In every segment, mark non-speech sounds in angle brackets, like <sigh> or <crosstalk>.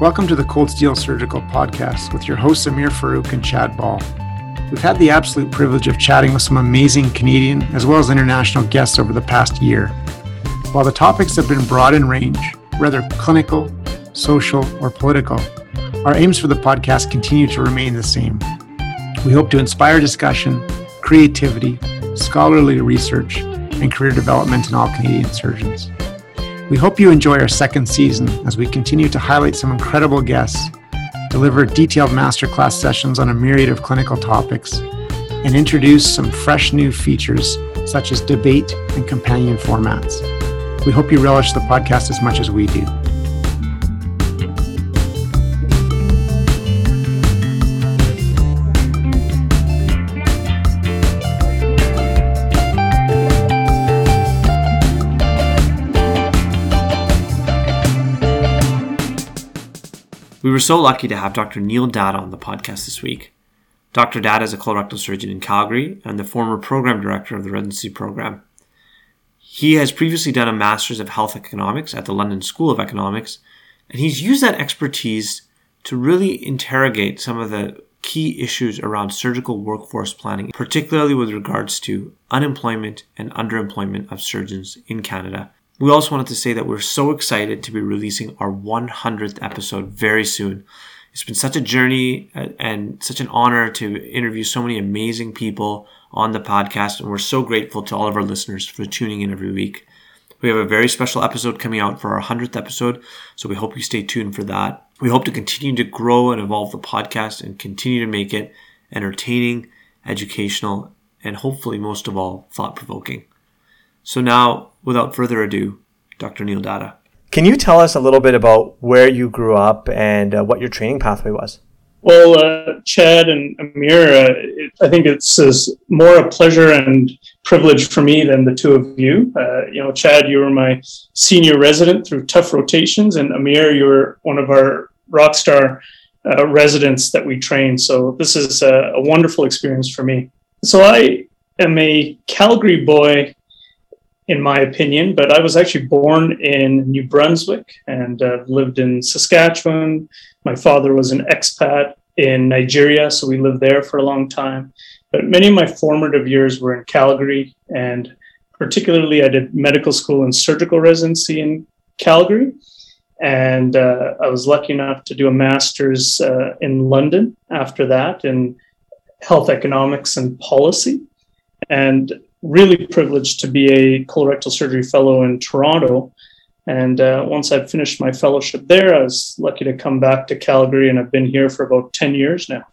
Welcome to the Cold Steel Surgical Podcast with your hosts Amir Farouk and Chad Ball. We've had the absolute privilege of chatting with some amazing Canadian as well as international guests over the past year. While the topics have been broad in range, whether clinical, social, or political, our aims for the podcast continue to remain the same. We hope to inspire discussion, creativity, scholarly research, and career development in all Canadian surgeons. We hope you enjoy our second season as we continue to highlight some incredible guests, deliver detailed masterclass sessions on a myriad of clinical topics, and introduce some fresh new features such as debate and companion formats. We hope you relish the podcast as much as we do. We were so lucky to have Dr. Neil Datta on the podcast this week. Dr. Datta is a colorectal surgeon in Calgary and the former program director of the residency program. He has previously done a Master's of Health Economics at the London School of Economics, and he's used that expertise to really interrogate some of the key issues around surgical workforce planning, particularly with regards to unemployment and underemployment of surgeons in Canada we also wanted to say that we're so excited to be releasing our 100th episode very soon. It's been such a journey uh, and such an honor to interview so many amazing people on the podcast, and we're so grateful to all of our listeners for tuning in every week. We have a very special episode coming out for our 100th episode, so we hope you stay tuned for that. We hope to continue to grow and evolve the podcast and continue to make it entertaining, educational, and hopefully, most of all, thought provoking. So now, without further ado, Dr. Neil Datta. Can you tell us a little bit about where you grew up and uh, what your training pathway was? Well, uh, Chad and Amir, uh, it, I think it's more a pleasure and privilege for me than the two of you. Uh, you know, Chad, you were my senior resident through tough rotations, and Amir, you were one of our rock star uh, residents that we trained. So this is a, a wonderful experience for me. So I am a Calgary boy in my opinion. But I was actually born in New Brunswick and uh, lived in Saskatchewan. My father was an expat in Nigeria, so we lived there for a long time. But many of my formative years were in Calgary, and particularly I did medical school and surgical residency in Calgary. And uh, I was lucky enough to do a master's uh, in London after that in health economics and policy. And really privileged to be a colorectal surgery fellow in Toronto. And uh, once I'd finished my fellowship there, I was lucky to come back to Calgary, and I've been here for about 10 years now.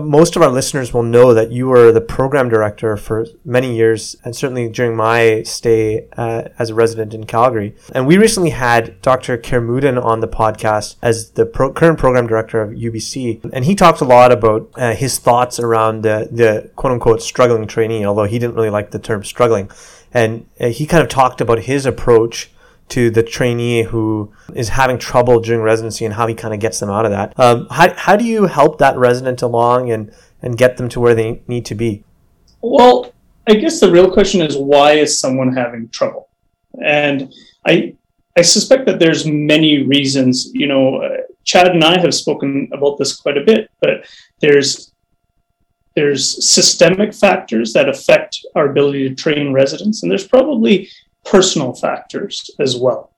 Most of our listeners will know that you were the program director for many years, and certainly during my stay uh, as a resident in Calgary. And we recently had Dr. Karimuddin on the podcast as the pro- current program director of UBC, and he talked a lot about uh, his thoughts around the, the quote unquote struggling trainee, although he didn't really like the term struggling. And uh, he kind of talked about his approach to the trainee who is having trouble during residency and how he kind of gets them out of that. Um, how, how do you help that resident along and, and get them to where they need to be? Well, I guess the real question is why is someone having trouble? And I, I suspect that there's many reasons. You know, uh, Chad and I have spoken about this quite a bit, but there's there's systemic factors that affect our ability to train residents, and there's probably personal factors as well.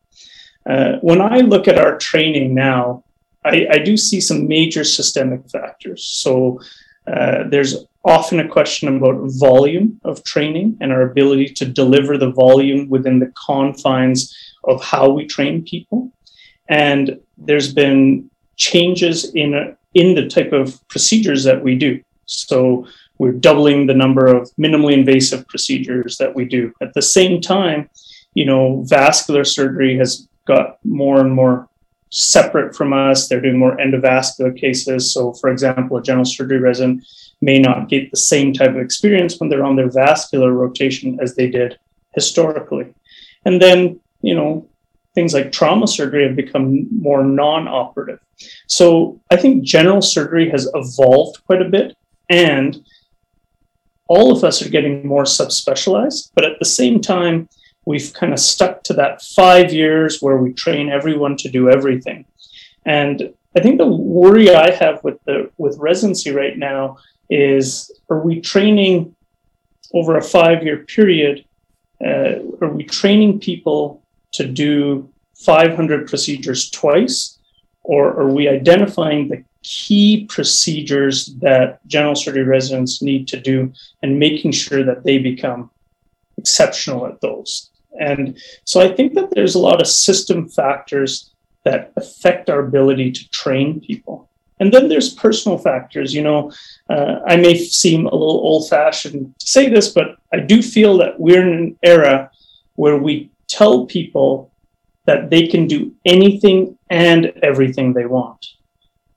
Uh, when I look at our training now, I, I do see some major systemic factors. So uh, there's often a question about volume of training and our ability to deliver the volume within the confines of how we train people. And there's been changes in, in the type of procedures that we do. So we're doubling the number of minimally invasive procedures that we do. At the same time, you know, vascular surgery has got more and more separate from us. They're doing more endovascular cases. So, for example, a general surgery resident may not get the same type of experience when they're on their vascular rotation as they did historically. And then, you know, things like trauma surgery have become more non operative. So, I think general surgery has evolved quite a bit. And all of us are getting more subspecialized, but at the same time, we've kind of stuck to that five years where we train everyone to do everything. And I think the worry I have with the with residency right now is are we training over a five year period? Uh, are we training people to do 500 procedures twice, or are we identifying the key procedures that general surgery residents need to do and making sure that they become exceptional at those? And so I think that there's a lot of system factors that affect our ability to train people. And then there's personal factors. You know, uh, I may seem a little old fashioned to say this, but I do feel that we're in an era where we tell people that they can do anything and everything they want.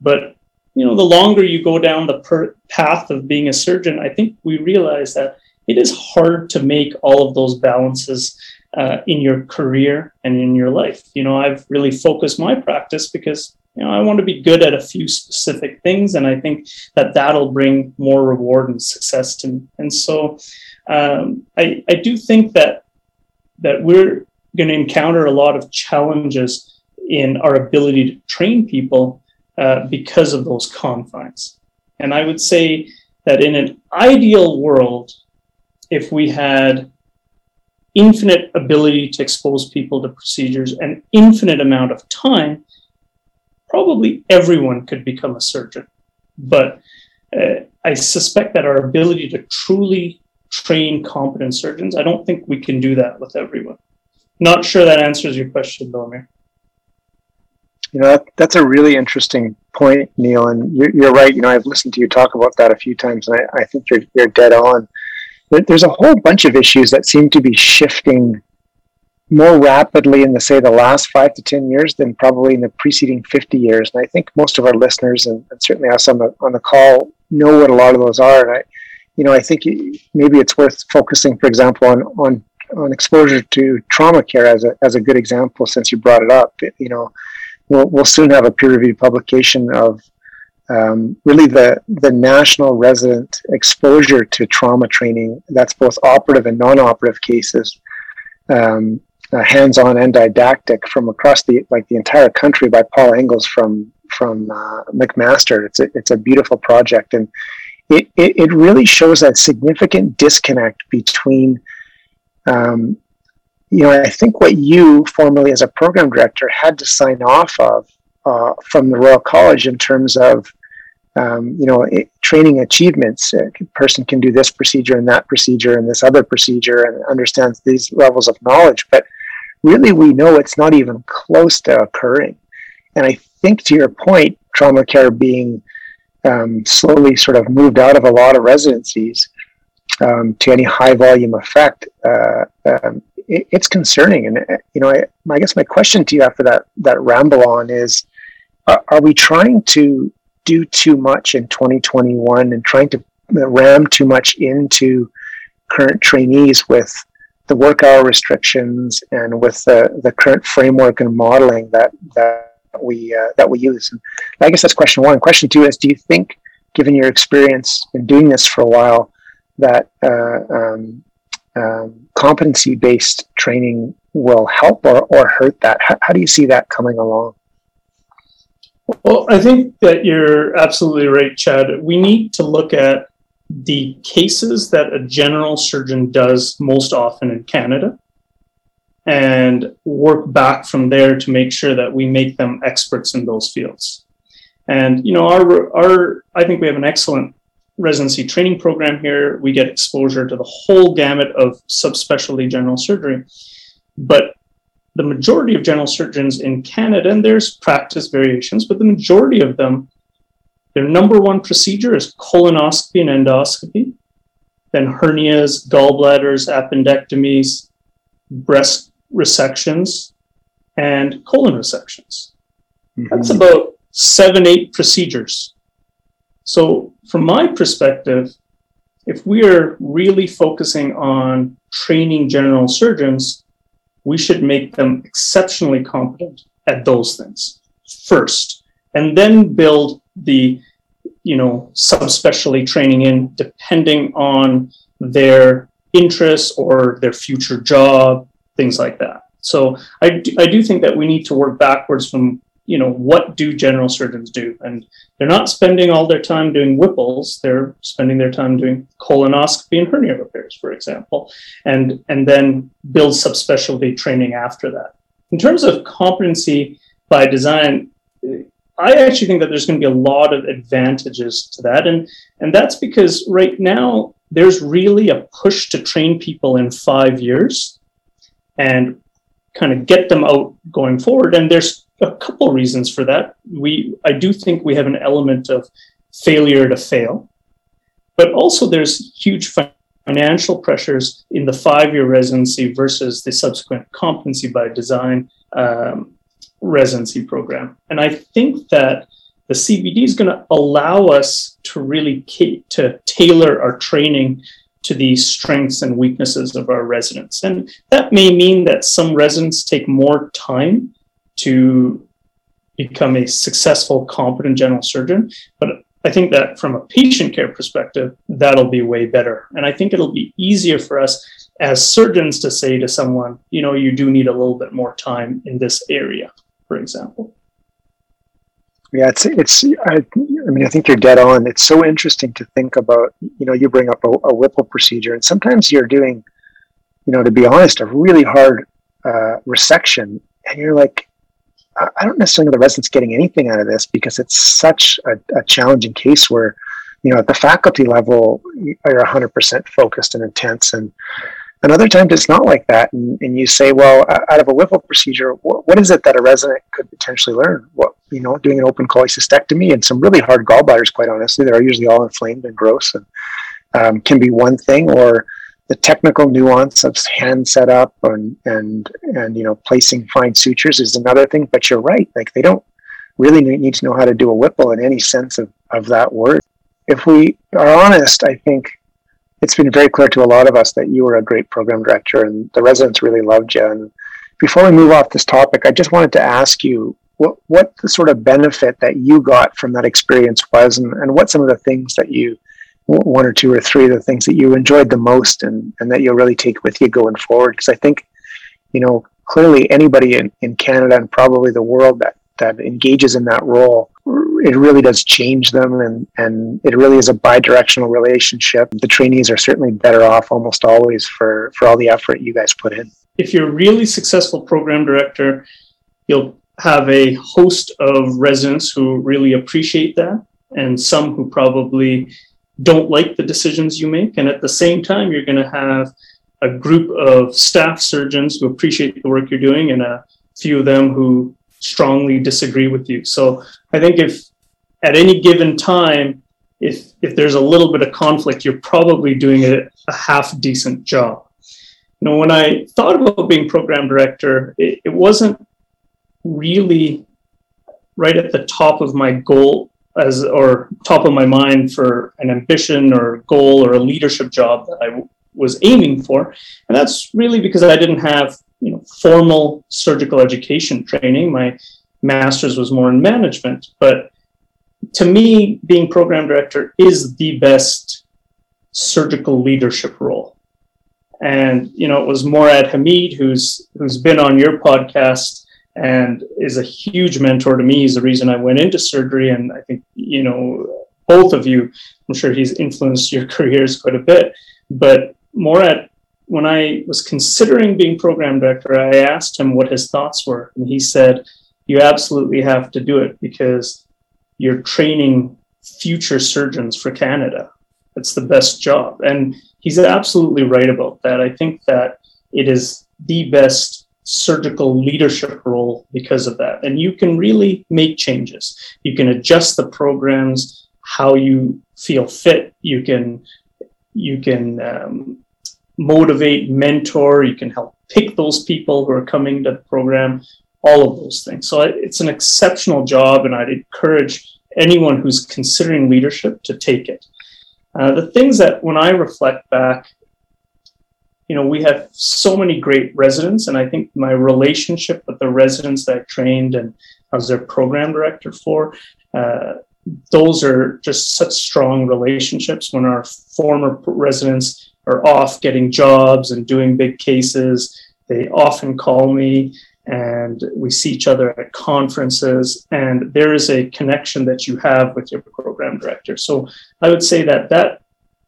But you know, the longer you go down the per- path of being a surgeon, I think we realize that it is hard to make all of those balances uh, in your career and in your life. You know, I've really focused my practice because you know I want to be good at a few specific things, and I think that that'll bring more reward and success to me. And so, um, I I do think that that we're going to encounter a lot of challenges in our ability to train people uh, because of those confines. And I would say that in an ideal world, if we had infinite ability to expose people to procedures and infinite amount of time, probably everyone could become a surgeon. But uh, I suspect that our ability to truly train competent surgeons, I don't think we can do that with everyone. Not sure that answers your question, though, Amir. You know, that, that's a really interesting point, Neil. And you're, you're, right. You know, I've listened to you talk about that a few times, and I, I think you're, you're dead on there's a whole bunch of issues that seem to be shifting more rapidly in the say the last five to ten years than probably in the preceding 50 years and i think most of our listeners and, and certainly us on the, on the call know what a lot of those are and i you know i think maybe it's worth focusing for example on on on exposure to trauma care as a, as a good example since you brought it up you know we'll, we'll soon have a peer-reviewed publication of um, really the the national resident exposure to trauma training. That's both operative and non-operative cases um, uh, hands-on and didactic from across the like the entire country by Paul Engels from from uh, McMaster. It's a, it's a beautiful project. And it, it, it really shows that significant disconnect between um, you know I think what you formerly as a program director had to sign off of uh, from the Royal College in terms of um, you know it, training achievements. A person can do this procedure and that procedure and this other procedure and understands these levels of knowledge, but really we know it's not even close to occurring. And I think to your point, trauma care being um, slowly sort of moved out of a lot of residencies um, to any high volume effect, uh, um, it, it's concerning. And uh, you know, I, I, guess my question to you after that that ramble on is: are, are we trying to do too much in 2021 and trying to ram too much into current trainees with the work hour restrictions and with the, the current framework and modeling that that we uh, that we use. And I guess that's question one. Question two is: Do you think, given your experience in doing this for a while, that uh, um, um, competency-based training will help or, or hurt that? How, how do you see that coming along? Well, I think that you're absolutely right, Chad. We need to look at the cases that a general surgeon does most often in Canada and work back from there to make sure that we make them experts in those fields. And you know, our our I think we have an excellent residency training program here. We get exposure to the whole gamut of subspecialty general surgery. But the majority of general surgeons in Canada, and there's practice variations, but the majority of them, their number one procedure is colonoscopy and endoscopy, then hernias, gallbladders, appendectomies, breast resections, and colon resections. Mm-hmm. That's about seven, eight procedures. So, from my perspective, if we are really focusing on training general surgeons, we should make them exceptionally competent at those things first, and then build the you know subspecialty training in depending on their interests or their future job, things like that. So I do, I do think that we need to work backwards from you know, what do general surgeons do? And they're not spending all their time doing Whipples. They're spending their time doing colonoscopy and hernia repairs, for example, and, and then build subspecialty training after that. In terms of competency by design, I actually think that there's going to be a lot of advantages to that. And, and that's because right now there's really a push to train people in five years and kind of get them out going forward. And there's a couple reasons for that. We I do think we have an element of failure to fail, but also there's huge financial pressures in the five-year residency versus the subsequent competency by design um, residency program. And I think that the CBD is going to allow us to really to tailor our training to the strengths and weaknesses of our residents. And that may mean that some residents take more time to become a successful, competent general surgeon. But I think that from a patient care perspective, that'll be way better. And I think it'll be easier for us as surgeons to say to someone, you know, you do need a little bit more time in this area, for example. Yeah, it's it's. I, I mean, I think you're dead on. It's so interesting to think about. You know, you bring up a, a Whipple procedure, and sometimes you're doing, you know, to be honest, a really hard uh, resection, and you're like, I don't necessarily know the residents getting anything out of this because it's such a, a challenging case where, you know, at the faculty level, you're 100% focused and intense. And, other times it's not like that. And, and you say, well, out of a Whipple procedure, what, what is it that a resident could potentially learn? What, you know, doing an open cholecystectomy and some really hard gallbladders, quite honestly, they're usually all inflamed and gross and um, can be one thing or, the technical nuance of hand setup and and and you know placing fine sutures is another thing. But you're right; like they don't really need to know how to do a Whipple in any sense of of that word. If we are honest, I think it's been very clear to a lot of us that you were a great program director, and the residents really loved you. And before we move off this topic, I just wanted to ask you what what the sort of benefit that you got from that experience was, and, and what some of the things that you one or two or three of the things that you enjoyed the most and, and that you'll really take with you going forward? Because I think, you know, clearly anybody in, in Canada and probably the world that, that engages in that role, it really does change them and, and it really is a bi-directional relationship. The trainees are certainly better off almost always for, for all the effort you guys put in. If you're a really successful program director, you'll have a host of residents who really appreciate that and some who probably don't like the decisions you make. And at the same time, you're going to have a group of staff surgeons who appreciate the work you're doing and a few of them who strongly disagree with you. So I think if at any given time, if if there's a little bit of conflict, you're probably doing a, a half decent job. You know, when I thought about being program director, it, it wasn't really right at the top of my goal as or top of my mind for an ambition or goal or a leadership job that I w- was aiming for, and that's really because I didn't have you know formal surgical education training. My master's was more in management, but to me, being program director is the best surgical leadership role. And you know, it was Morad Hameed, who's who's been on your podcast and is a huge mentor to me. He's the reason I went into surgery. And I think, you know, both of you, I'm sure he's influenced your <laughs> careers quite a bit. But Morad, when I was considering being program director, I asked him what his thoughts were. And he said, You absolutely have to do it because you're training future surgeons for Canada. It's the best job. And he's absolutely right about that. I think that it is the best surgical leadership role because of that. And you can really make changes. You can adjust the programs how you feel fit. You can you can um, motivate, mentor. You can help pick those people who are coming to the program. All of those things. So it's an exceptional job, and I'd encourage anyone who's considering leadership to take it. Uh, the things that when I reflect back you know, we have so many great residents, and I think my relationship with the residents that I trained and I was their program director for, uh, those are just such strong relationships. When our former residents are off getting jobs and doing big cases, they often call me and we see each other at conferences and there is a connection that you have with your program director so i would say that that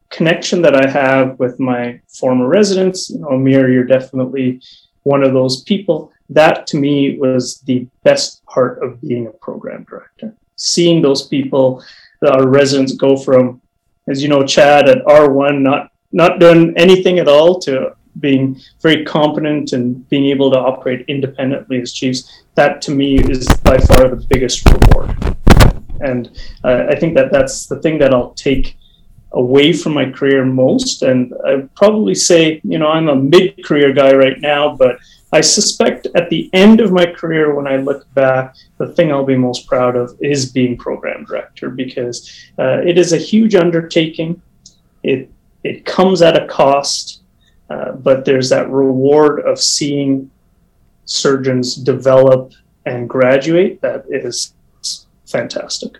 connection that i have with my former residents you know amir you're definitely one of those people that to me was the best part of being a program director seeing those people our residents go from as you know chad at r1 not not doing anything at all to being very competent and being able to operate independently as chiefs, that to me is by far the biggest reward. And uh, I think that that's the thing that I'll take away from my career most. And I'd probably say, you know, I'm a mid career guy right now, but I suspect at the end of my career, when I look back, the thing I'll be most proud of is being program director because uh, it is a huge undertaking. It it comes at a cost uh, but there's that reward of seeing surgeons develop and graduate that is fantastic.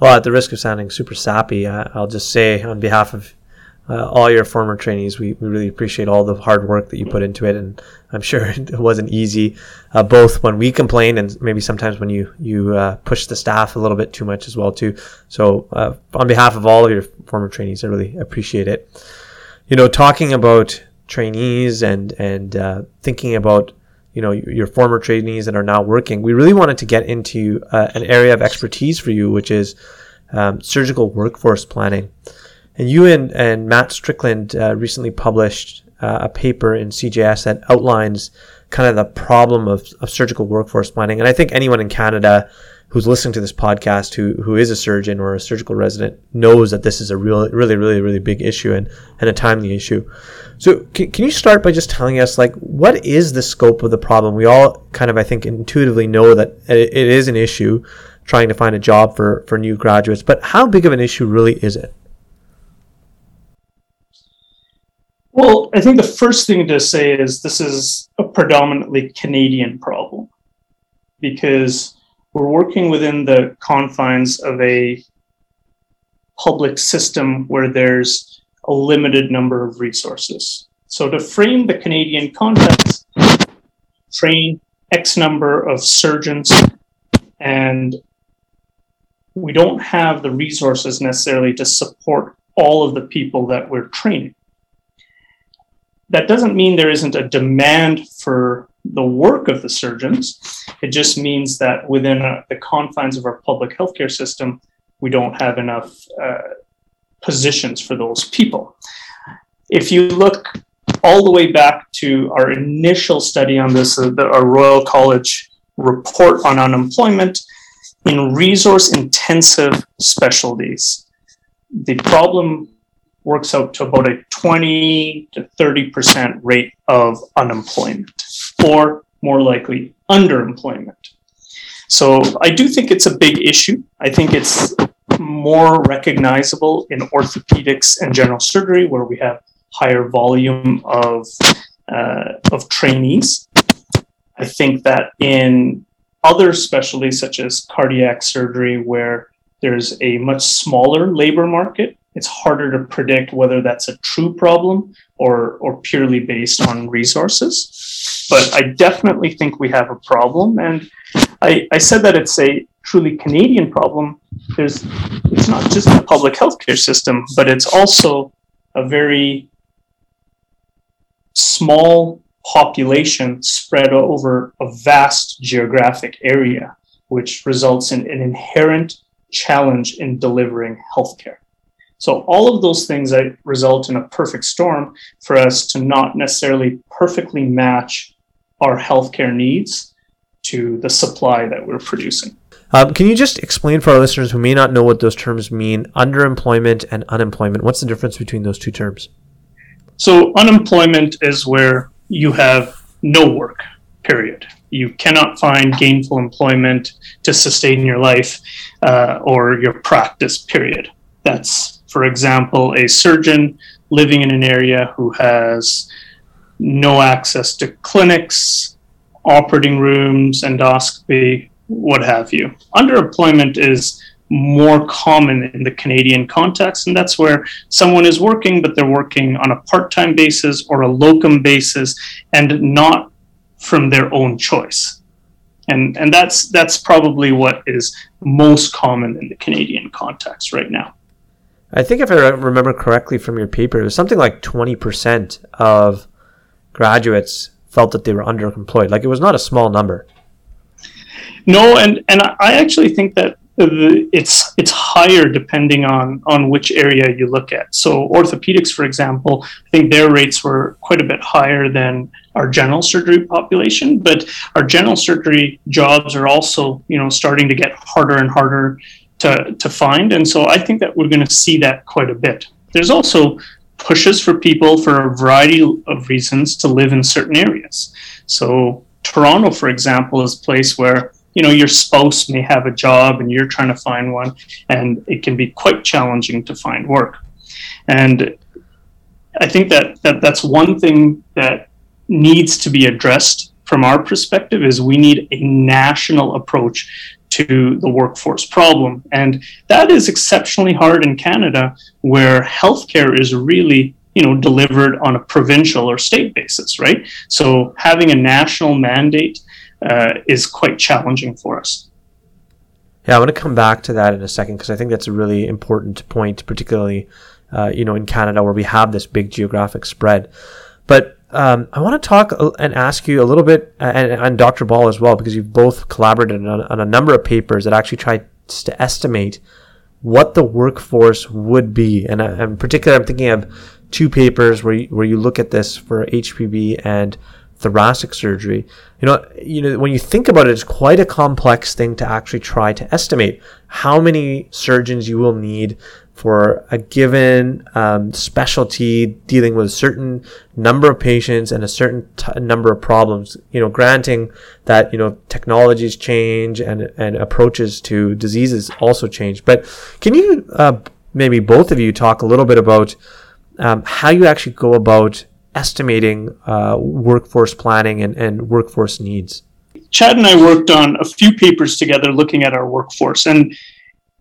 Well, at the risk of sounding super sappy, I'll just say on behalf of uh, all your former trainees, we, we really appreciate all the hard work that you put into it, and I'm sure <laughs> it wasn't easy, uh, both when we complain and maybe sometimes when you you uh, push the staff a little bit too much as well too. So, uh, on behalf of all of your former trainees, I really appreciate it you know, talking about trainees and and uh, thinking about you know your former trainees that are now working, we really wanted to get into uh, an area of expertise for you, which is um, surgical workforce planning. And you and, and Matt Strickland uh, recently published uh, a paper in CJS that outlines kind of the problem of, of surgical workforce planning. And I think anyone in Canada who's listening to this podcast who who is a surgeon or a surgical resident knows that this is a real really really really big issue and and a timely issue. So can, can you start by just telling us like what is the scope of the problem? We all kind of i think intuitively know that it, it is an issue trying to find a job for for new graduates but how big of an issue really is it? Well i think the first thing to say is this is a predominantly canadian problem because we're working within the confines of a public system where there's a limited number of resources. So, to frame the Canadian context, train X number of surgeons, and we don't have the resources necessarily to support all of the people that we're training. That doesn't mean there isn't a demand for the work of the surgeons. It just means that within uh, the confines of our public healthcare system, we don't have enough uh, positions for those people. If you look all the way back to our initial study on this, uh, the, our Royal College report on unemployment, in resource intensive specialties, the problem works out to about a 20 to 30% rate of unemployment or more likely underemployment. So I do think it's a big issue. I think it's more recognizable in orthopedics and general surgery, where we have higher volume of uh, of trainees. I think that in other specialties such as cardiac surgery, where there's a much smaller labor market, it's harder to predict whether that's a true problem or or purely based on resources. But I definitely think we have a problem, and I, I said that it's a truly Canadian problem. There's it's not just the public healthcare system, but it's also a very small population spread over a vast geographic area, which results in an inherent challenge in delivering healthcare. So all of those things that result in a perfect storm for us to not necessarily perfectly match our healthcare needs to the supply that we're producing. Um, can you just explain for our listeners who may not know what those terms mean, underemployment and unemployment? What's the difference between those two terms? So, unemployment is where you have no work, period. You cannot find gainful employment to sustain your life uh, or your practice, period. That's for example, a surgeon living in an area who has no access to clinics, operating rooms, endoscopy, what have you. Underemployment is more common in the Canadian context, and that's where someone is working, but they're working on a part time basis or a locum basis and not from their own choice. And, and that's that's probably what is most common in the Canadian context right now. I think if I remember correctly from your paper, it was something like 20% of graduates felt that they were underemployed. Like it was not a small number. No, and, and I actually think that it's it's higher depending on on which area you look at. So orthopedics, for example, I think their rates were quite a bit higher than our general surgery population. But our general surgery jobs are also you know starting to get harder and harder to to find, and so I think that we're going to see that quite a bit. There's also pushes for people for a variety of reasons to live in certain areas. So Toronto, for example, is a place where you know your spouse may have a job and you're trying to find one and it can be quite challenging to find work and i think that, that that's one thing that needs to be addressed from our perspective is we need a national approach to the workforce problem and that is exceptionally hard in canada where healthcare is really you know delivered on a provincial or state basis right so having a national mandate uh, is quite challenging for us. Yeah, I want to come back to that in a second because I think that's a really important point, particularly uh, you know in Canada where we have this big geographic spread. But um, I want to talk and ask you a little bit, and, and Dr. Ball as well, because you've both collaborated on, on a number of papers that actually try to estimate what the workforce would be. And uh, in particular, I'm thinking of two papers where you, where you look at this for HPB and thoracic surgery. You know, you know, when you think about it, it's quite a complex thing to actually try to estimate how many surgeons you will need for a given um, specialty dealing with a certain number of patients and a certain t- number of problems. You know, granting that you know technologies change and and approaches to diseases also change. But can you uh, maybe both of you talk a little bit about um, how you actually go about estimating uh, workforce planning and, and workforce needs? Chad and I worked on a few papers together looking at our workforce. And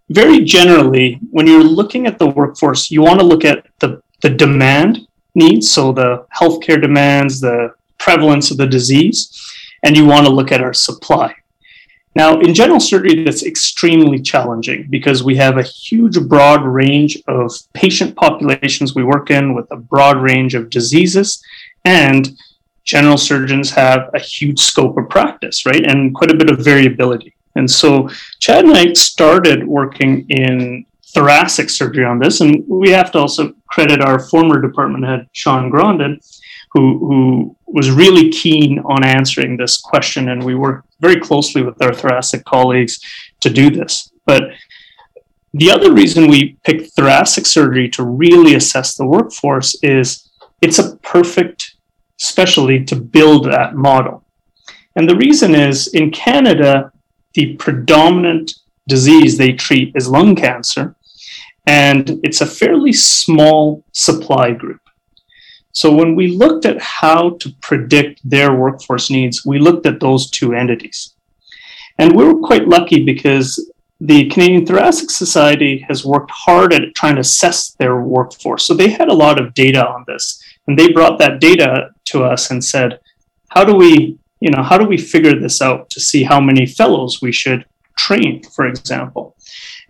very generally, when you're looking at the workforce, you want to look at the, the demand needs, so the healthcare demands, the prevalence of the disease, and you want to look at our supply. Now, in general surgery, that's extremely challenging because we have a huge, broad range of patient populations we work in with a broad range of diseases, and general surgeons have a huge scope of practice, right? And quite a bit of variability. And so, Chad and I started working in thoracic surgery on this, and we have to also credit our former department head, Sean Grondin, who, who was really keen on answering this question, and we worked very closely with our thoracic colleagues to do this. But the other reason we picked thoracic surgery to really assess the workforce is it's a perfect specialty to build that model. And the reason is in Canada, the predominant disease they treat is lung cancer, and it's a fairly small supply group. So when we looked at how to predict their workforce needs, we looked at those two entities. And we were quite lucky because the Canadian Thoracic Society has worked hard at trying to assess their workforce. So they had a lot of data on this. And they brought that data to us and said, how do we, you know, how do we figure this out to see how many fellows we should train, for example?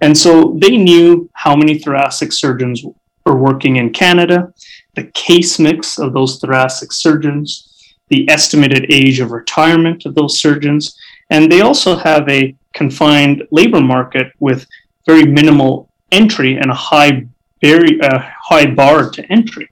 And so they knew how many thoracic surgeons were working in Canada the case mix of those thoracic surgeons, the estimated age of retirement of those surgeons, and they also have a confined labor market with very minimal entry and a high, very, uh, high bar to entry.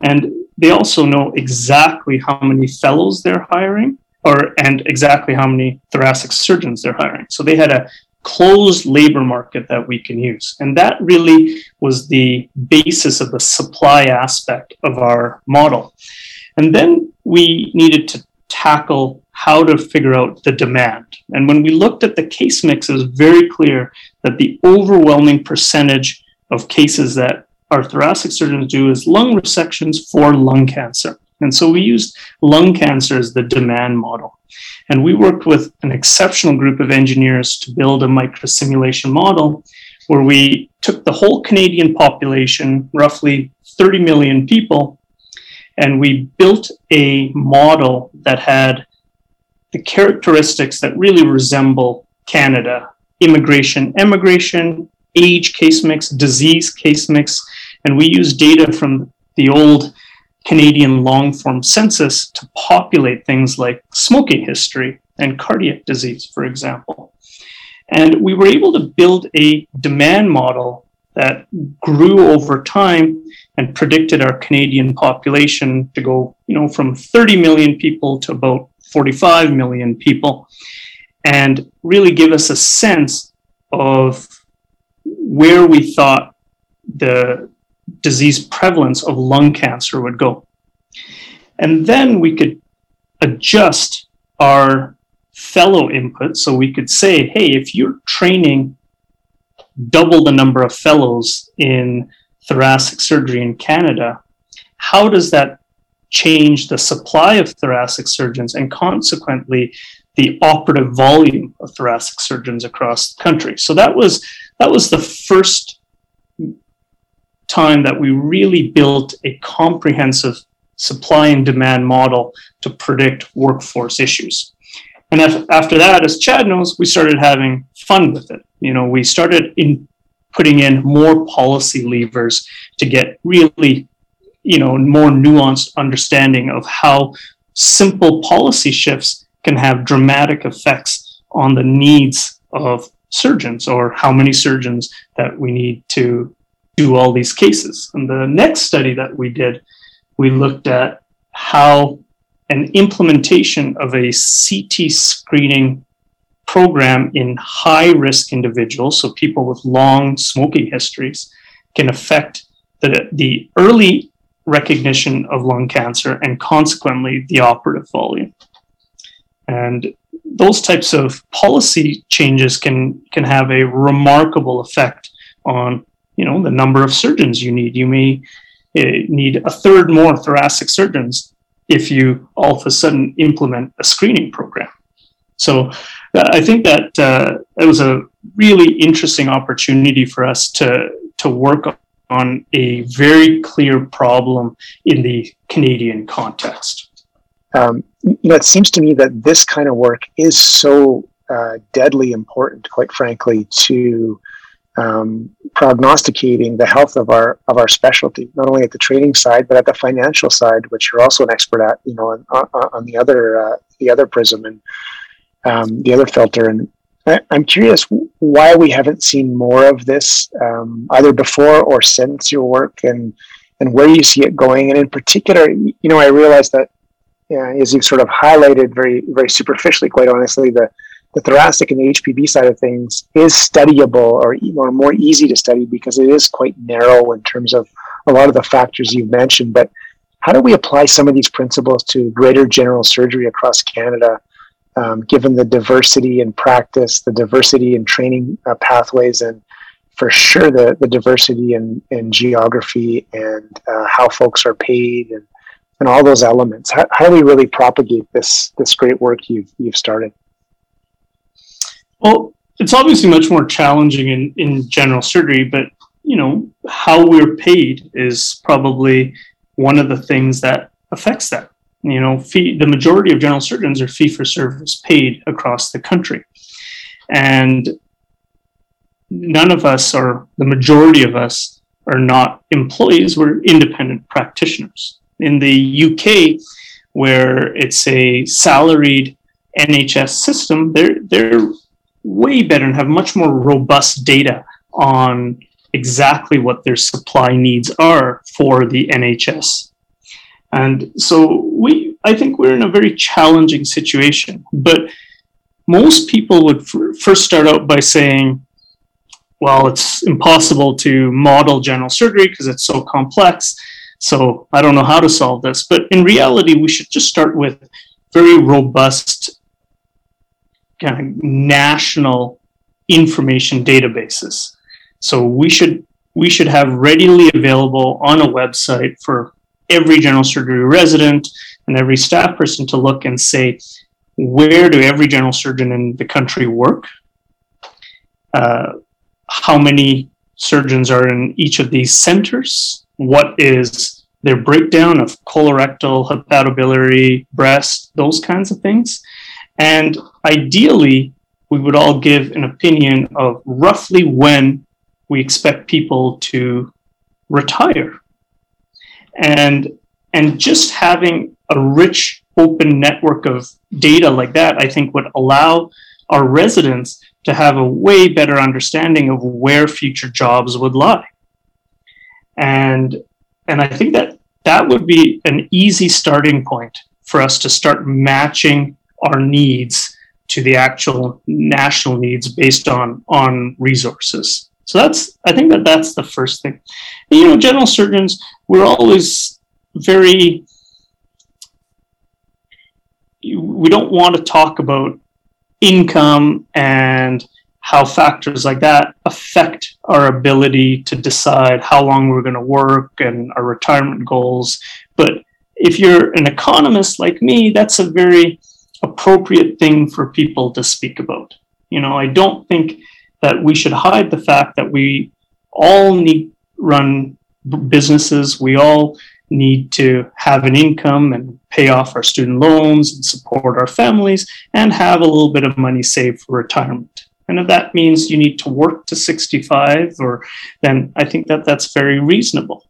And they also know exactly how many fellows they're hiring or and exactly how many thoracic surgeons they're hiring. So they had a closed labor market that we can use. And that really was the basis of the supply aspect of our model. And then we needed to tackle how to figure out the demand. And when we looked at the case mix, it was very clear that the overwhelming percentage of cases that our thoracic surgeons do is lung resections for lung cancer. And so we used lung cancer as the demand model. And we worked with an exceptional group of engineers to build a microsimulation model where we took the whole Canadian population, roughly 30 million people, and we built a model that had the characteristics that really resemble Canada immigration, emigration, age case mix, disease case mix. And we used data from the old Canadian long form census to populate things like smoking history and cardiac disease, for example. And we were able to build a demand model that grew over time and predicted our Canadian population to go, you know, from 30 million people to about 45 million people, and really give us a sense of where we thought the disease prevalence of lung cancer would go. And then we could adjust our fellow input. So we could say, hey, if you're training double the number of fellows in thoracic surgery in Canada, how does that change the supply of thoracic surgeons and consequently the operative volume of thoracic surgeons across the country? So that was that was the first time that we really built a comprehensive supply and demand model to predict workforce issues. And after that, as Chad knows, we started having fun with it. You know, we started in putting in more policy levers to get really, you know, more nuanced understanding of how simple policy shifts can have dramatic effects on the needs of surgeons or how many surgeons that we need to do all these cases. And the next study that we did, we looked at how an implementation of a CT screening program in high risk individuals, so people with long smoking histories, can affect the, the early recognition of lung cancer and consequently the operative volume. And those types of policy changes can, can have a remarkable effect on you know the number of surgeons you need. You may uh, need a third more thoracic surgeons if you all of a sudden implement a screening program. So uh, I think that uh, it was a really interesting opportunity for us to to work on a very clear problem in the Canadian context. Um, you know, it seems to me that this kind of work is so uh, deadly important, quite frankly, to um, prognosticating the health of our of our specialty, not only at the training side but at the financial side, which you're also an expert at. You know, on, on the other uh, the other prism and um, the other filter. And I, am curious why we haven't seen more of this, um, either before or since your work, and and where you see it going. And in particular, you know, I realized that yeah, as you've sort of highlighted very very superficially, quite honestly, the the thoracic and the HPB side of things is studyable or, or more easy to study because it is quite narrow in terms of a lot of the factors you've mentioned. But how do we apply some of these principles to greater general surgery across Canada, um, given the diversity in practice, the diversity in training uh, pathways, and for sure the, the diversity in, in geography and uh, how folks are paid and, and all those elements? How, how do we really propagate this, this great work you've, you've started? Well, it's obviously much more challenging in, in general surgery, but you know how we're paid is probably one of the things that affects that. You know, fee, the majority of general surgeons are fee for service paid across the country, and none of us, or the majority of us, are not employees. We're independent practitioners. In the UK, where it's a salaried NHS system, they're they're way better and have much more robust data on exactly what their supply needs are for the NHS. And so we I think we're in a very challenging situation, but most people would f- first start out by saying well, it's impossible to model general surgery because it's so complex. So I don't know how to solve this. But in reality, we should just start with very robust kind of national information databases. So we should we should have readily available on a website for every general surgery resident and every staff person to look and say where do every general surgeon in the country work? Uh, how many surgeons are in each of these centers? What is their breakdown of colorectal hepatobiliary breast those kinds of things And ideally, we would all give an opinion of roughly when we expect people to retire. And and just having a rich open network of data like that, I think would allow our residents to have a way better understanding of where future jobs would lie. And and I think that that would be an easy starting point for us to start matching our needs to the actual national needs based on on resources. So that's I think that that's the first thing. And, you know, general surgeons we're always very we don't want to talk about income and how factors like that affect our ability to decide how long we're going to work and our retirement goals. But if you're an economist like me, that's a very appropriate thing for people to speak about. You know, I don't think that we should hide the fact that we all need run businesses. We all need to have an income and pay off our student loans and support our families and have a little bit of money saved for retirement. And if that means you need to work to 65 or then I think that that's very reasonable.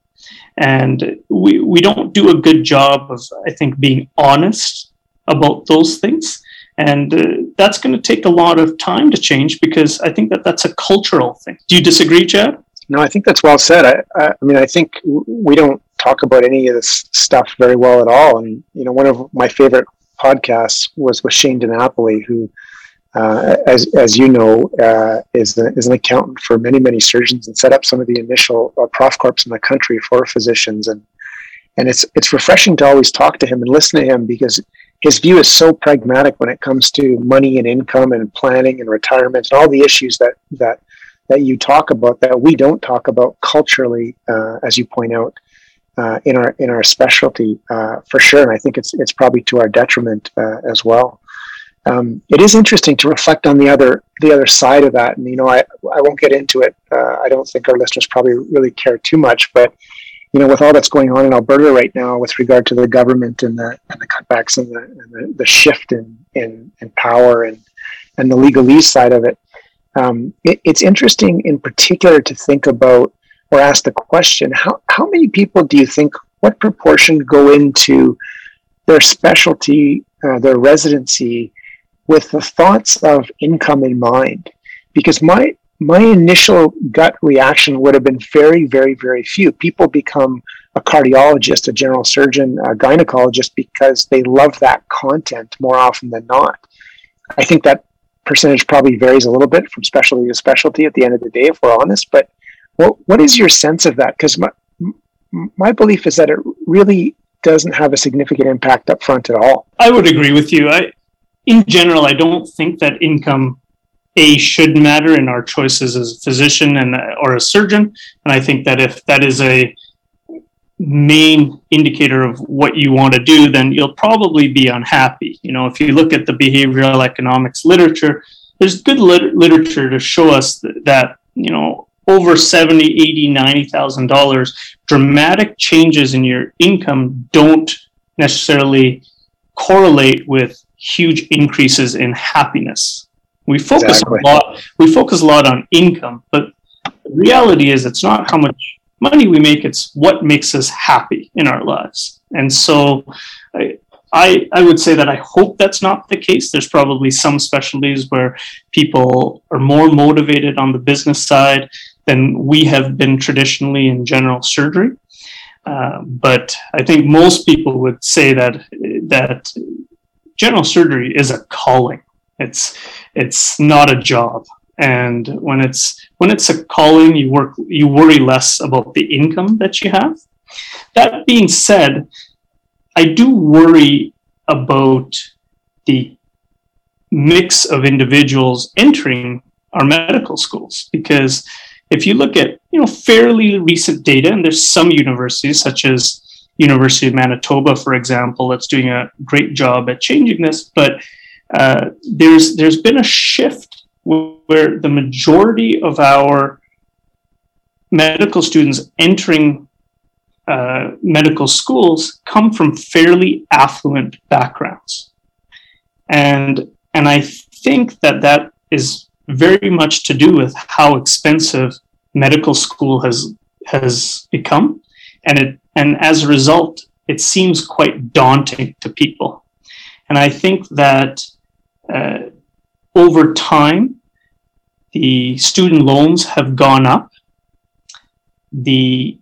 And we, we don't do a good job of, I think, being honest about those things. And uh, that's going to take a lot of time to change because I think that that's a cultural thing. Do you disagree, Chad? No, I think that's well said. I, I, I mean, I think we don't talk about any of this stuff very well at all. And you know, one of my favorite podcasts was with Shane DiNapoli, who, uh, as as you know, uh, is a, is an accountant for many many surgeons and set up some of the initial uh, prof corps in the country for physicians. And and it's it's refreshing to always talk to him and listen to him because his view is so pragmatic when it comes to money and income and planning and retirement and all the issues that that that you talk about that we don't talk about culturally, uh, as you point out, uh, in our in our specialty uh, for sure. And I think it's it's probably to our detriment uh, as well. Um, it is interesting to reflect on the other the other side of that, and you know I I won't get into it. Uh, I don't think our listeners probably really care too much, but you know, with all that's going on in Alberta right now with regard to the government and the, and the cutbacks and the, and the, the shift in, in, in power and, and the legalese side of it, um, it, it's interesting in particular to think about or ask the question how, how many people do you think what proportion go into their specialty uh, their residency with the thoughts of income in mind? Because my my initial gut reaction would have been very very very few people become a cardiologist a general surgeon a gynecologist because they love that content more often than not i think that percentage probably varies a little bit from specialty to specialty at the end of the day, if we're honest. But what, what is your sense of that? Because my, my belief is that it really doesn't have a significant impact up front at all. I would agree with you. I, in general, I don't think that income a should matter in our choices as a physician and or a surgeon. And I think that if that is a main indicator of what you want to do, then you'll probably be unhappy. You know, if you look at the behavioral economics literature, there's good lit- literature to show us th- that, you know, over 70, 80, 90,000 dollars, dramatic changes in your income don't necessarily correlate with huge increases in happiness. We focus exactly. a lot we focus a lot on income, but the reality is it's not how much money we make, it's what makes us happy in our lives. And so I, I, I would say that I hope that's not the case. There's probably some specialties where people are more motivated on the business side than we have been traditionally in general surgery. Uh, but I think most people would say that that general surgery is a calling. It's it's not a job. And when it's when it's a calling you work you worry less about the income that you have. That being said i do worry about the mix of individuals entering our medical schools. Because if you look at you know fairly recent data and there's some universities such as university of manitoba for example that's doing a great job at changing this but uh, there's there's been a shift where the majority of our medical students entering uh, medical schools come from fairly affluent backgrounds. And And I think that that is very much to do with how expensive medical school has has become, and it and as a result, it seems quite daunting to people. And I think that uh, over time, the student loans have gone up. The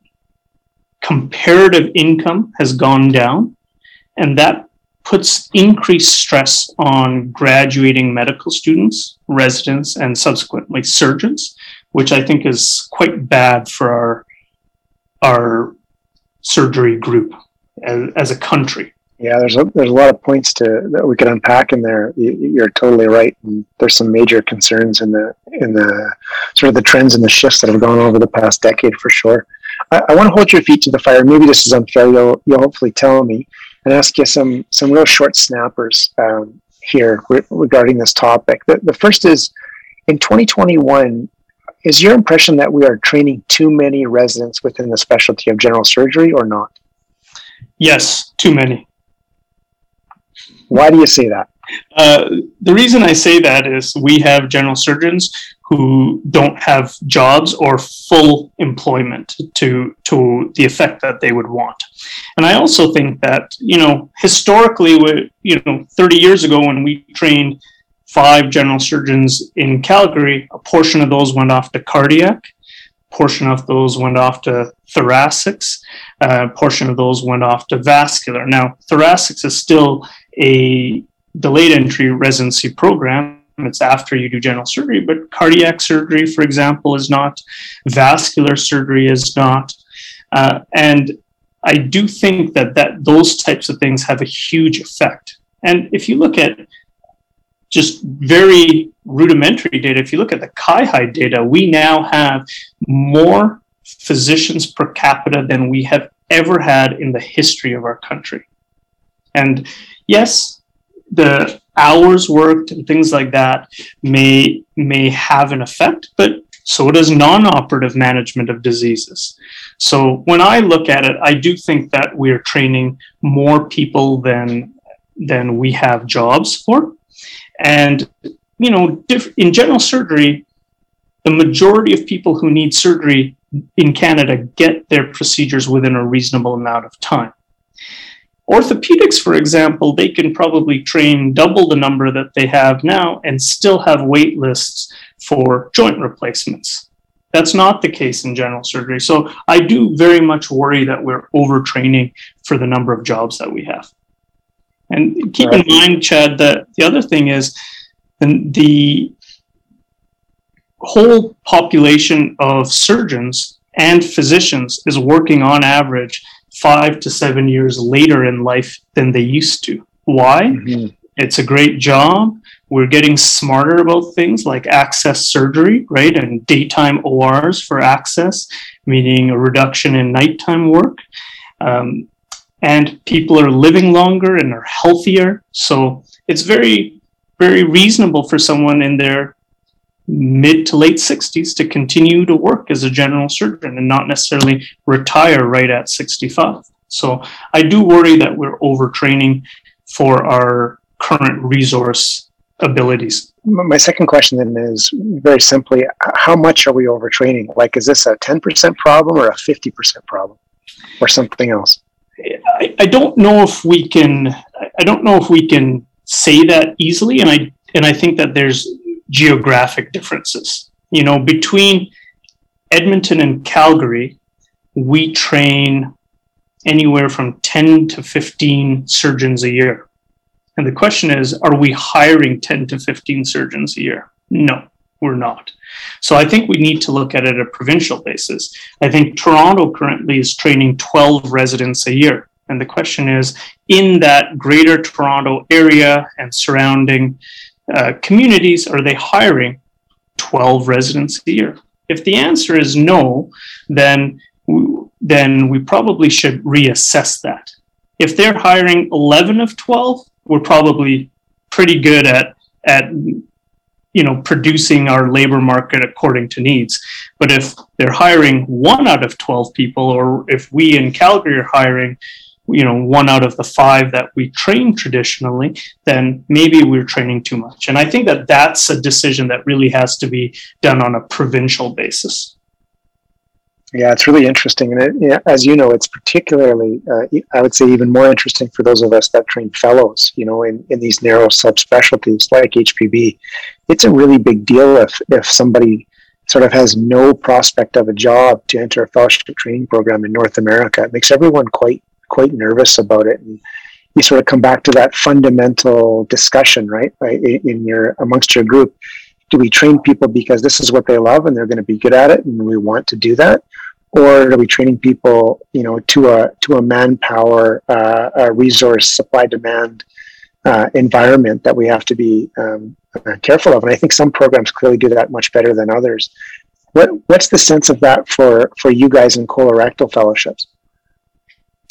comparative income has gone down, and that puts increased stress on graduating medical students, residents, and subsequently surgeons, which I think is quite bad for our our surgery group as, as a country. Yeah, there's a there's a lot of points to that we could unpack in there. You, are totally right. And there's some major concerns in the in the sort of the trends and the shifts that have gone over the past decade for sure. I, I want to hold your feet to the fire. Maybe this is unfair. You'll you'll hopefully tell me and ask you some some real short snappers um, here re- regarding this topic. The, the first is in 2021. Is your impression that we are training too many residents within the specialty of general surgery or not? Yes, too many. Why do you say that? Uh, the reason I say that is we have general surgeons who don't have jobs or full employment to to the effect that they would want. And I also think that you know historically, we, you know, 30 years ago when we trained five general surgeons in Calgary, a portion of those went off to cardiac, portion of those went off to thoracics, a portion of those went off to vascular. Now, thoracics is still a delayed entry residency program. It's after you do general surgery, but cardiac surgery, for example, is not. Vascular surgery is not. Uh, and I do think that, that those types of things have a huge effect. And if you look at just very rudimentary data, if you look at the CIHI data, we now have more physicians per capita than we have ever had in the history of our country. And yes, the hours worked and things like that may may have an effect, but so does non-operative management of diseases. So when I look at it, I do think that we're training more people than than we have jobs for. And you know, in general surgery, the majority of people who need surgery in Canada get their procedures within a reasonable amount of time. Orthopedics, for example, they can probably train double the number that they have now and still have wait lists for joint replacements. That's not the case in general surgery. So I do very much worry that we're overtraining for the number of jobs that we have. And keep right. in mind, Chad, that the other thing is the whole population of surgeons and physicians is working on average five to seven years later in life than they used to. Why? Mm-hmm. It's a great job. We're getting smarter about things like access surgery, right? And daytime ORs for access, meaning a reduction in nighttime work. Um, and people are living longer and are healthier. So it's very, very reasonable for someone in their mid to late 60s to continue to work as a general surgeon and not necessarily retire right at 65. So I do worry that we're overtraining for our current resource abilities. My second question then is very simply how much are we overtraining? Like, is this a 10% problem or a 50% problem or something else? I, I don't know if we can, I don't know if we can say that easily. And I, and I think that there's geographic differences. You know, between Edmonton and Calgary, we train anywhere from 10 to 15 surgeons a year. And the question is, are we hiring 10 to 15 surgeons a year? No, we're not. So I think we need to look at it at a provincial basis. I think Toronto currently is training 12 residents a year. And the question is, in that greater Toronto area and surrounding uh, communities are they hiring 12 residents a year? If the answer is no, then then we probably should reassess that. If they're hiring 11 of 12, we're probably pretty good at at you know producing our labor market according to needs. But if they're hiring one out of 12 people, or if we in Calgary are hiring you know one out of the five that we train traditionally then maybe we're training too much and i think that that's a decision that really has to be done on a provincial basis yeah it's really interesting and it, as you know it's particularly uh, i would say even more interesting for those of us that train fellows you know in, in these narrow subspecialties like hpb it's a really big deal if if somebody sort of has no prospect of a job to enter a fellowship training program in north america. It makes everyone quite quite nervous about it and you sort of come back to that fundamental discussion right? Right in your amongst your group do we train people because this is what they love and they're going to be good at it and we want to do that or are we training people you know to a to a manpower uh, a resource supply demand uh, environment that we have to be um, uh, careful of. And i think some programs clearly do that much better than others. What what's the sense of that for for you guys in colorectal fellowships?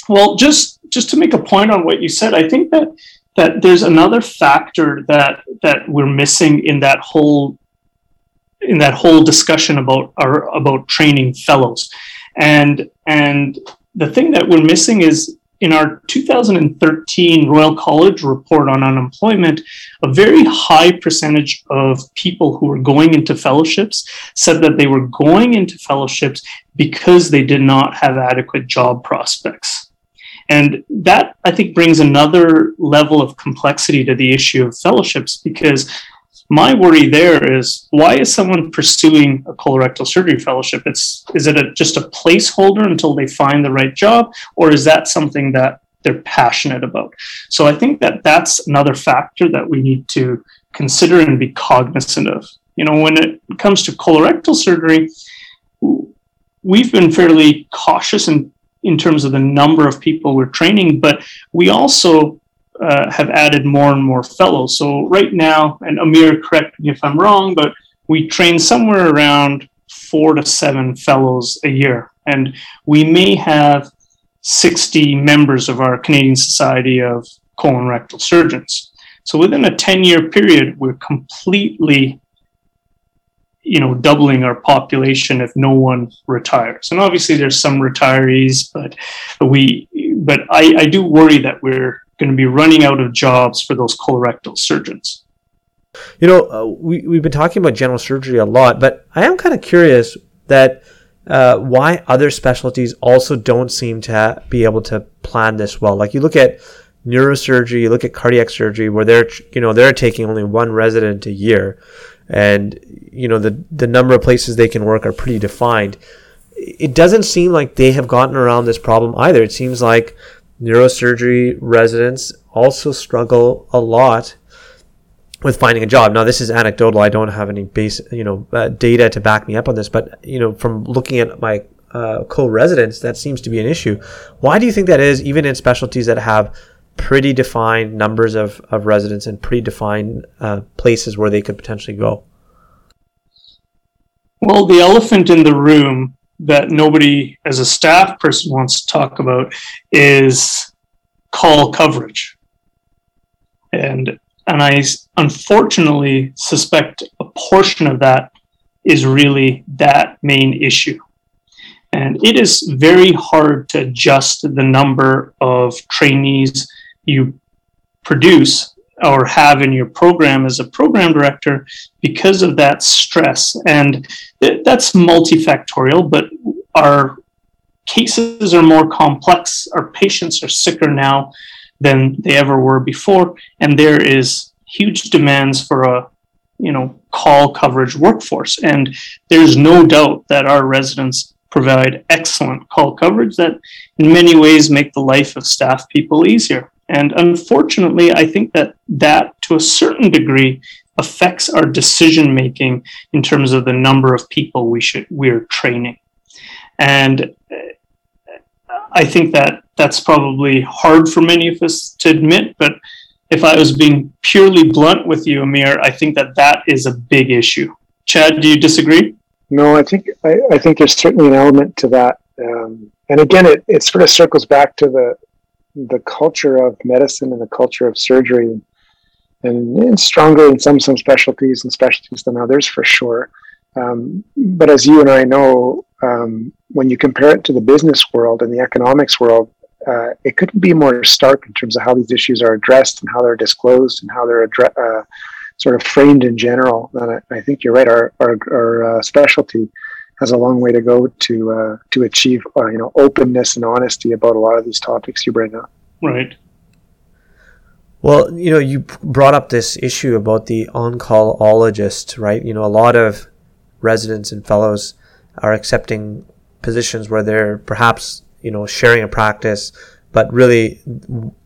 Well, just just to make a point on what you said, I think that that there's another factor that that we're missing in that whole in that whole discussion about our about training fellows, and and the thing that we're missing is in our 2013 Royal College report on unemployment, a very high percentage of people who were going into fellowships said that they were going into fellowships because they did not have adequate job prospects. And that, I think, brings another level of complexity to the issue of fellowships because my worry there is why is someone pursuing a colorectal surgery fellowship? It's is it a, just a placeholder until they find the right job, or is that something that they're passionate about? So I think that that's another factor that we need to consider and be cognizant of. You know, when it comes to colorectal surgery, we've been fairly cautious and in terms of the number of people we're training, but we also uh, have added more and more fellows. So right now, and Amir, correct me if I'm wrong, but we train somewhere around four to seven fellows a year, and we may have 60 members of our Canadian Society of Colon Rectal Surgeons. So within a 10 year period, we're completely you know doubling our population if no one retires and obviously there's some retirees but we but i, I do worry that we're going to be running out of jobs for those colorectal surgeons you know uh, we, we've been talking about general surgery a lot but i am kind of curious that uh, why other specialties also don't seem to ha- be able to plan this well like you look at neurosurgery you look at cardiac surgery where they're you know they're taking only one resident a year and you know the the number of places they can work are pretty defined. It doesn't seem like they have gotten around this problem either. It seems like neurosurgery residents also struggle a lot with finding a job. Now, this is anecdotal. I don't have any base, you know, uh, data to back me up on this, but you know, from looking at my uh, co-residents, that seems to be an issue. Why do you think that is? Even in specialties that have pretty defined numbers of, of residents and pretty defined uh, places where they could potentially go? Well, the elephant in the room that nobody as a staff person wants to talk about is call coverage. And and I unfortunately suspect a portion of that is really that main issue. And it is very hard to adjust the number of trainees you produce or have in your program as a program director because of that stress. And that's multifactorial, but our cases are more complex. Our patients are sicker now than they ever were before. And there is huge demands for a you know call coverage workforce and there's no doubt that our residents provide excellent call coverage that in many ways make the life of staff people easier and unfortunately, I think that that to a certain degree affects our decision making in terms of the number of people we should we're training. And I think that that's probably hard for many of us to admit, but if I was being purely blunt with you, Amir, I think that that is a big issue. Chad, do you disagree? No, I think I, I think there's certainly an element to that, um, and again, it, it sort of circles back to the the culture of medicine and the culture of surgery, and, stronger in some some specialties and specialties than others for sure. Um, but as you and I know, um, when you compare it to the business world and the economics world, uh, it couldn't be more stark in terms of how these issues are addressed and how they're disclosed and how they're addre- uh, sort of framed in general. And I, I think you're right. Our our, our uh, specialty has a long way to go to uh, to achieve uh, you know openness and honesty about a lot of these topics you bring up. Right. Well, you know, you brought up this issue about the on-callologist, right? You know, a lot of residents and fellows are accepting positions where they're perhaps, you know, sharing a practice, but really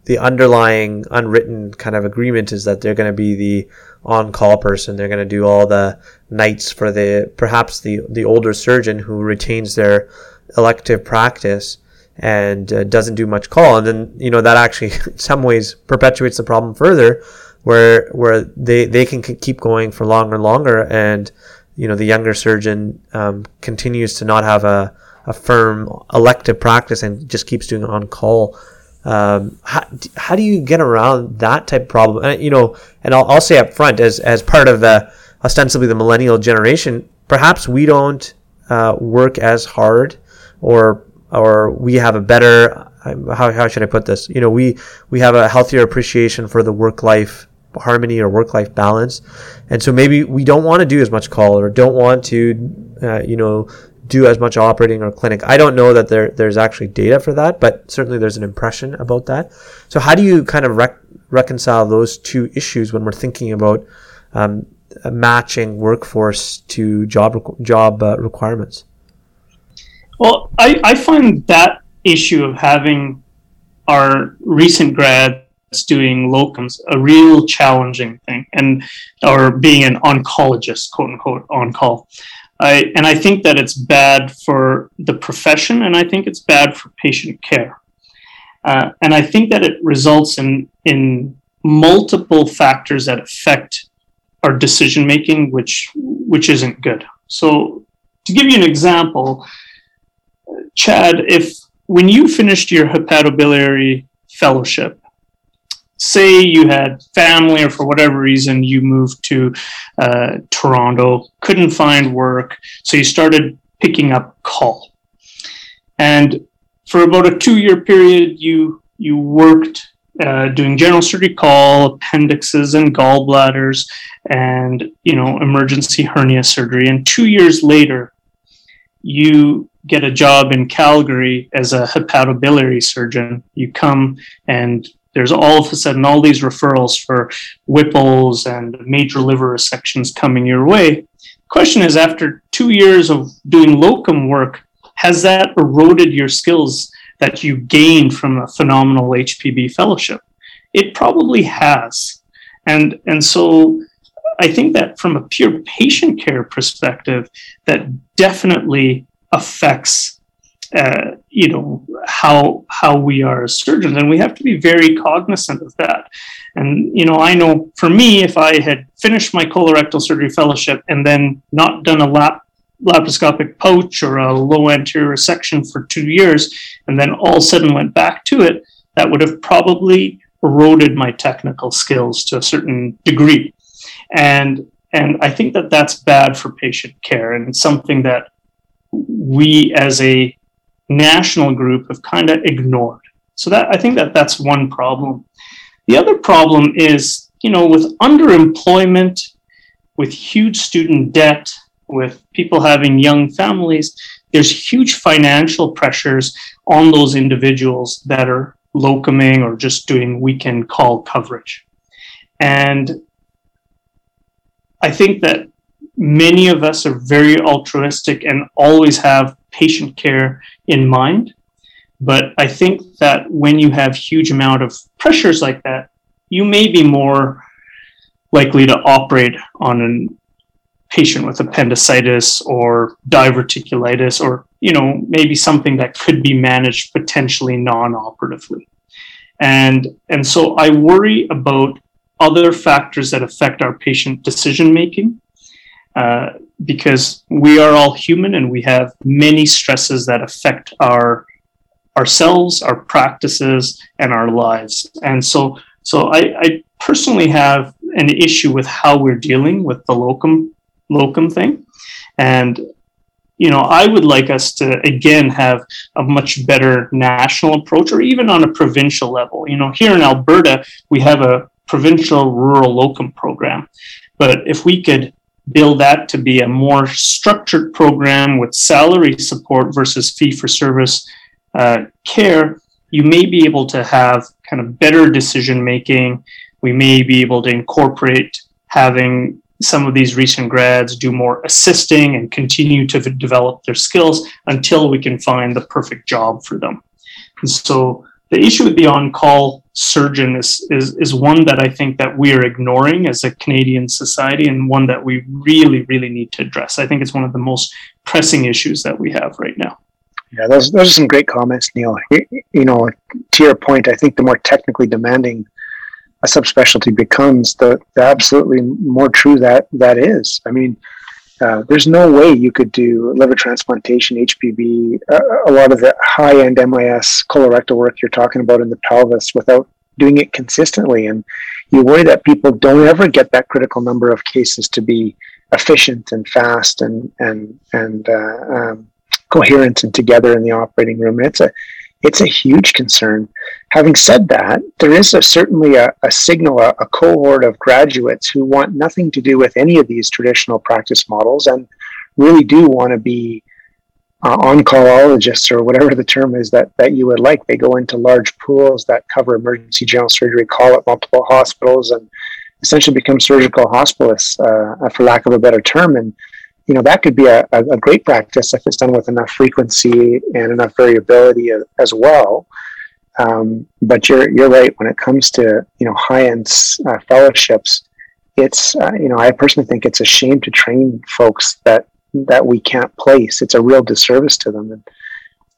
the underlying unwritten kind of agreement is that they're going to be the on-call person. They're going to do all the nights for the perhaps the the older surgeon who retains their elective practice and uh, doesn't do much call, and then you know that actually <laughs> in some ways perpetuates the problem further, where where they they can keep going for longer and longer, and you know the younger surgeon um, continues to not have a a firm elective practice and just keeps doing on call. Um, how, how do you get around that type of problem? And, you know, and I'll, I'll say up front as, as part of the ostensibly the millennial generation, perhaps we don't uh, work as hard or or we have a better how, how should I put this? You know, we we have a healthier appreciation for the work life harmony or work life balance, and so maybe we don't want to do as much call or don't want to, uh, you know, do as much operating or clinic. I don't know that there there's actually data for that, but certainly there's an impression about that. So how do you kind of rec- reconcile those two issues when we're thinking about um, matching workforce to job job uh, requirements? Well, I, I find that issue of having our recent grads doing locums a real challenging thing and or being an on-callologist quote unquote on call I, and I think that it's bad for the profession, and I think it's bad for patient care. Uh, and I think that it results in in multiple factors that affect our decision making, which which isn't good. So, to give you an example, Chad, if when you finished your hepatobiliary fellowship, say you had family or for whatever reason you moved to uh, Toronto, couldn't find work, so you started picking up call. And for about a two year period, you you worked uh, doing general surgery call, appendixes and gallbladders, and you know emergency hernia surgery. And two years later, you get a job in Calgary as a hepatobiliary surgeon. You come and there's all of a sudden all these referrals for Whipples and major liver resections coming your way. Question is, after two years of doing locum work, has that eroded your skills that you gained from a phenomenal HPB fellowship? It probably has. And, and so I think that from a pure patient care perspective, that definitely affects uh, you know how how we are as surgeons and we have to be very cognizant of that. And you know i know for me if i had finished my colorectal surgery fellowship and then not done a lap laparoscopic pouch or a low anterior resection for two years and then all of a sudden went back to it that would have probably eroded my technical skills to a certain degree. And and i think that that's bad for patient care and something that we as a national group have kind of ignored. So that I think that that's one problem. The other problem is, you know, with underemployment, with huge student debt, with people having young families, there's huge financial pressures on those individuals that are locuming or just doing weekend call coverage. And I think that many of us are very altruistic and always have patient care in mind. But I think that when you have huge amount of pressures like that, you may be more likely to operate on a patient with appendicitis or diverticulitis or you know maybe something that could be managed potentially non-operatively and and so i worry about other factors that affect our patient decision making uh, because we are all human and we have many stresses that affect our ourselves, our practices, and our lives. And so, so I, I personally have an issue with how we're dealing with the locum locum thing, and you know, I would like us to again have a much better national approach or even on a provincial level. You know, here in Alberta, we have a provincial rural locum program. But if we could build that to be a more structured program with salary support versus fee for service uh, care, you may be able to have kind of better decision making. We may be able to incorporate having some of these recent grads do more assisting and continue to develop their skills until we can find the perfect job for them. And so the issue with the on-call surgeon is, is, is one that I think that we are ignoring as a Canadian society and one that we really, really need to address. I think it's one of the most pressing issues that we have right now. Yeah, those, those are some great comments, Neil. You, know, to your point, I think the more technically demanding a subspecialty becomes, the, the absolutely more true that that is. I mean, uh, there's no way you could do liver transplantation, HPB, uh, a lot of the high end MIS colorectal work you're talking about in the pelvis without doing it consistently. And you worry that people don't ever get that critical number of cases to be efficient and fast and and and uh, um, coherent and together in the operating room. It's a it's a huge concern. Having said that, there is a, certainly a, a signal, a, a, cohort of graduates who want nothing to do with any of these traditional practice models and really do want to be uh, on-callologists or whatever the term is that, that you would like. They go into large pools that cover emergency general surgery, call at multiple hospitals, and essentially become surgical hospitalists, uh, for lack of a better term. And you know that could be a, a, great practice if it's done with enough frequency and enough variability as well. Um, but you're you're right when it comes to you know high end uh, fellowships. It's uh, you know I personally think it's a shame to train folks that that we can't place. It's a real disservice to them. And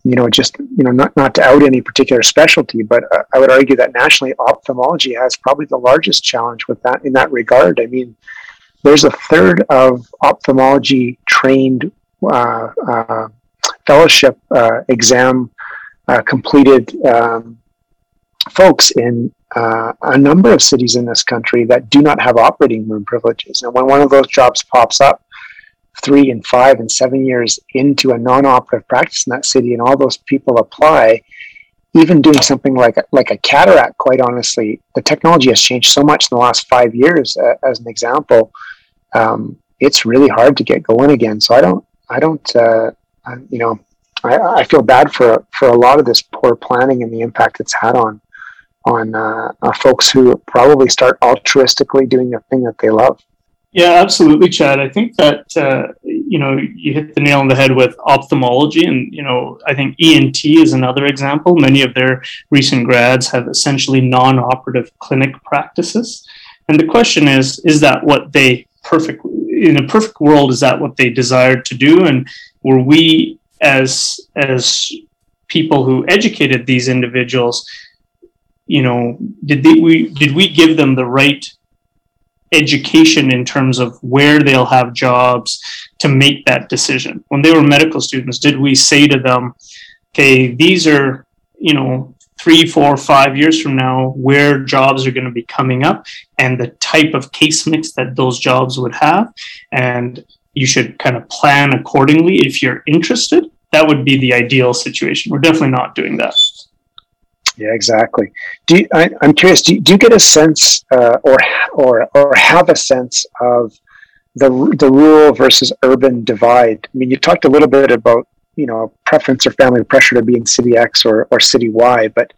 you know just you know not not to out any particular specialty, but uh, I would argue that nationally ophthalmology has probably the largest challenge with that in that regard. I mean there's a third of ophthalmology trained uh, uh, fellowship uh, exam uh, completed um, folks in uh, a number of cities in this country that do not have operating room privileges. And when one of those jobs pops up, three and five and seven years into a non-operative practice in that city, and all those people apply, even doing something like a, like a cataract, quite honestly, the technology has changed so much in the last five years. Uh, as an example, um, it's really hard to get going again. So I don't, I don't, uh, I, you know, I, I, feel bad for for a lot of this poor planning and the impact it's had on on uh, folks who probably start altruistically doing the thing that they love. Yeah, absolutely, Chad. I think that uh, you know you hit the nail on the head with ophthalmology, and you know I think ENT is another example. Many of their recent grads have essentially non-operative clinic practices, and the question is: is that what they perfect in a perfect world is that what they desired to do? And were we as as people who educated these individuals you know did they, we did we give them the right education in terms of where they'll have jobs to make that decision when they were medical students did we say to them okay these are you know three, four, five years from now where jobs are going to be coming up and the type of case mix that those jobs would have. And you should kind of plan accordingly if you're interested. That would be the ideal situation. We're definitely not doing that. Yeah, exactly. Do you, I, am curious. Do you, do you, get a sense, uh, or or or have a sense of the the rural versus urban divide? I mean, you talked a little bit about you know preference or family pressure to be in city X or, or city Y. But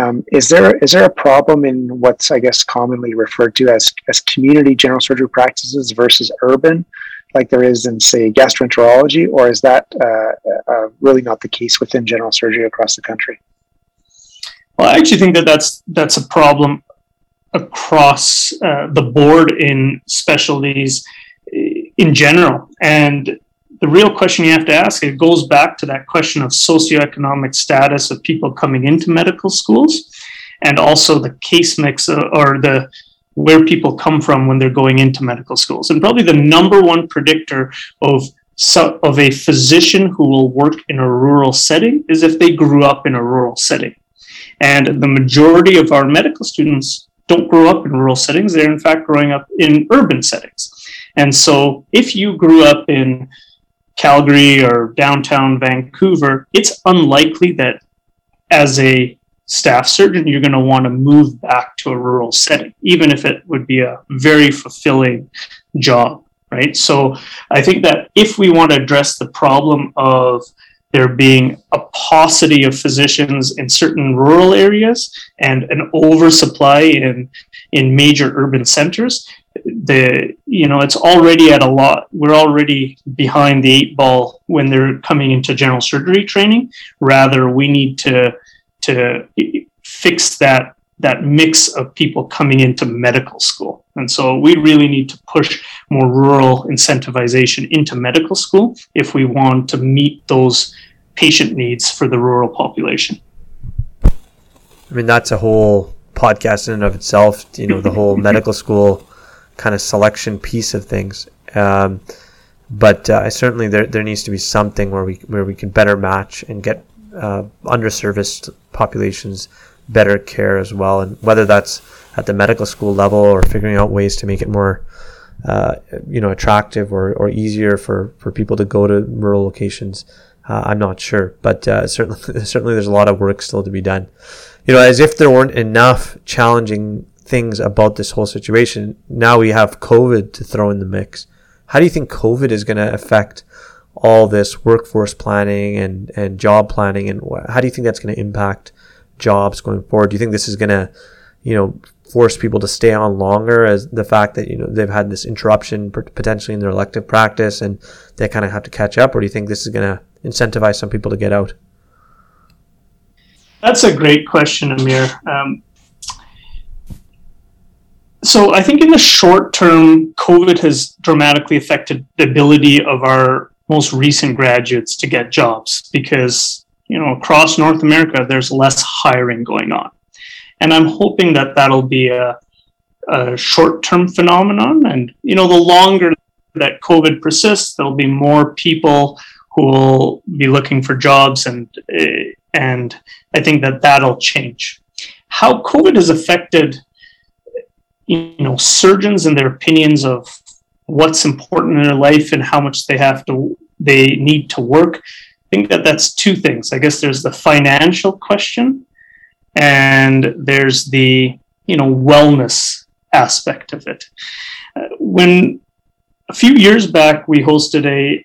um, is there is there a problem in what's I guess commonly referred to as as community general surgery practices versus urban, like there is in say gastroenterology, or is that uh, uh, really not the case within general surgery across the country? Well, I actually think that that's that's a problem across uh, the board in specialties in general, and the real question you have to ask it goes back to that question of socioeconomic status of people coming into medical schools and also the case mix uh, or the where people come from when they're going into medical schools. And probably the number one predictor of of a physician who will work in a rural setting is if they grew up in a rural setting and the majority of our medical students don't grow up in rural settings they're in fact growing up in urban settings and so if you grew up in Calgary or downtown Vancouver, it's unlikely that as a staff surgeon, you're going to want to move back to a rural setting, even if it would be a very fulfilling job, right? So I think that if we want to address the problem of there being a paucity of physicians in certain rural areas and an oversupply in in major urban centers the you know it's already at a lot we're already behind the eight ball when they're coming into general surgery training rather we need to to fix that that mix of people coming into medical school. And so we really need to push more rural incentivization into medical school if we want to meet those patient needs for the rural population. I mean, that's a whole podcast in and of itself, you know, the whole <laughs> medical school kind of selection piece of things. Um, but uh, certainly there, there needs to be something where we where we can better match and get uh, underserviced populations better care as well. And whether that's at the medical school level or figuring out ways to make it more, uh, you know, attractive or, or easier for, for people to go to rural locations, uh, I'm not sure. But uh, certainly, <laughs> certainly there's a lot of work still to be done. You know, as if there weren't enough challenging things about this whole situation, now we have COVID to throw in the mix. How do you think COVID is going to affect all this workforce planning and, and job planning and how do you think that's going to impact jobs going forward do you think this is going to you know force people to stay on longer as the fact that you know they've had this interruption potentially in their elective practice and they kind of have to catch up or do you think this is going to incentivize some people to get out? That's a great question amir. Um, so I think in the short term, COVID has dramatically affected the ability of our most recent graduates to get jobs because you know across North America there's less hiring going on, and I'm hoping that that'll be a, a short-term phenomenon. And you know the longer that COVID persists, there'll be more people who will be looking for jobs, and eh, and I think that that'll change. How COVID has affected you know surgeons and their opinions of what's important in their life and how much they have to they need to work. I think that that's two things. I guess there's the financial question, and there's the you know wellness aspect of it. Uh, when a few years back we hosted a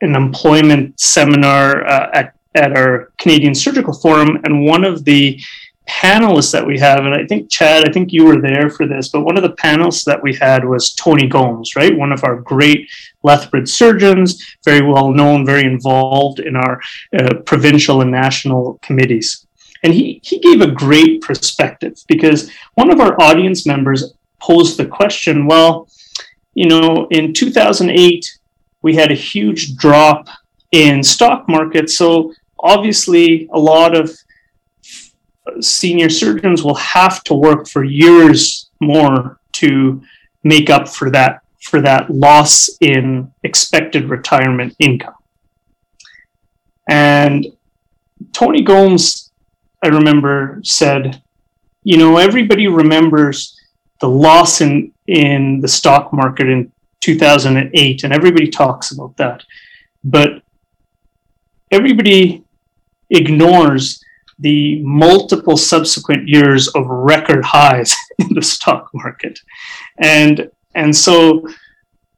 an employment seminar uh, at at our Canadian Surgical Forum, and one of the panelists that we have, and I think Chad, I think you were there for this, but one of the panelists that we had was Tony Gomes, right? One of our great Lethbridge surgeons, very well known, very involved in our uh, provincial and national committees. And he, he gave a great perspective because one of our audience members posed the question well, you know, in 2008, we had a huge drop in stock market. So obviously, a lot of senior surgeons will have to work for years more to make up for that for that loss in expected retirement income. And Tony Gomes, I remember, said, you know, everybody remembers the loss in, in the stock market in 2008, and everybody talks about that. But everybody ignores the multiple subsequent years of record highs <laughs> in the stock market. And and so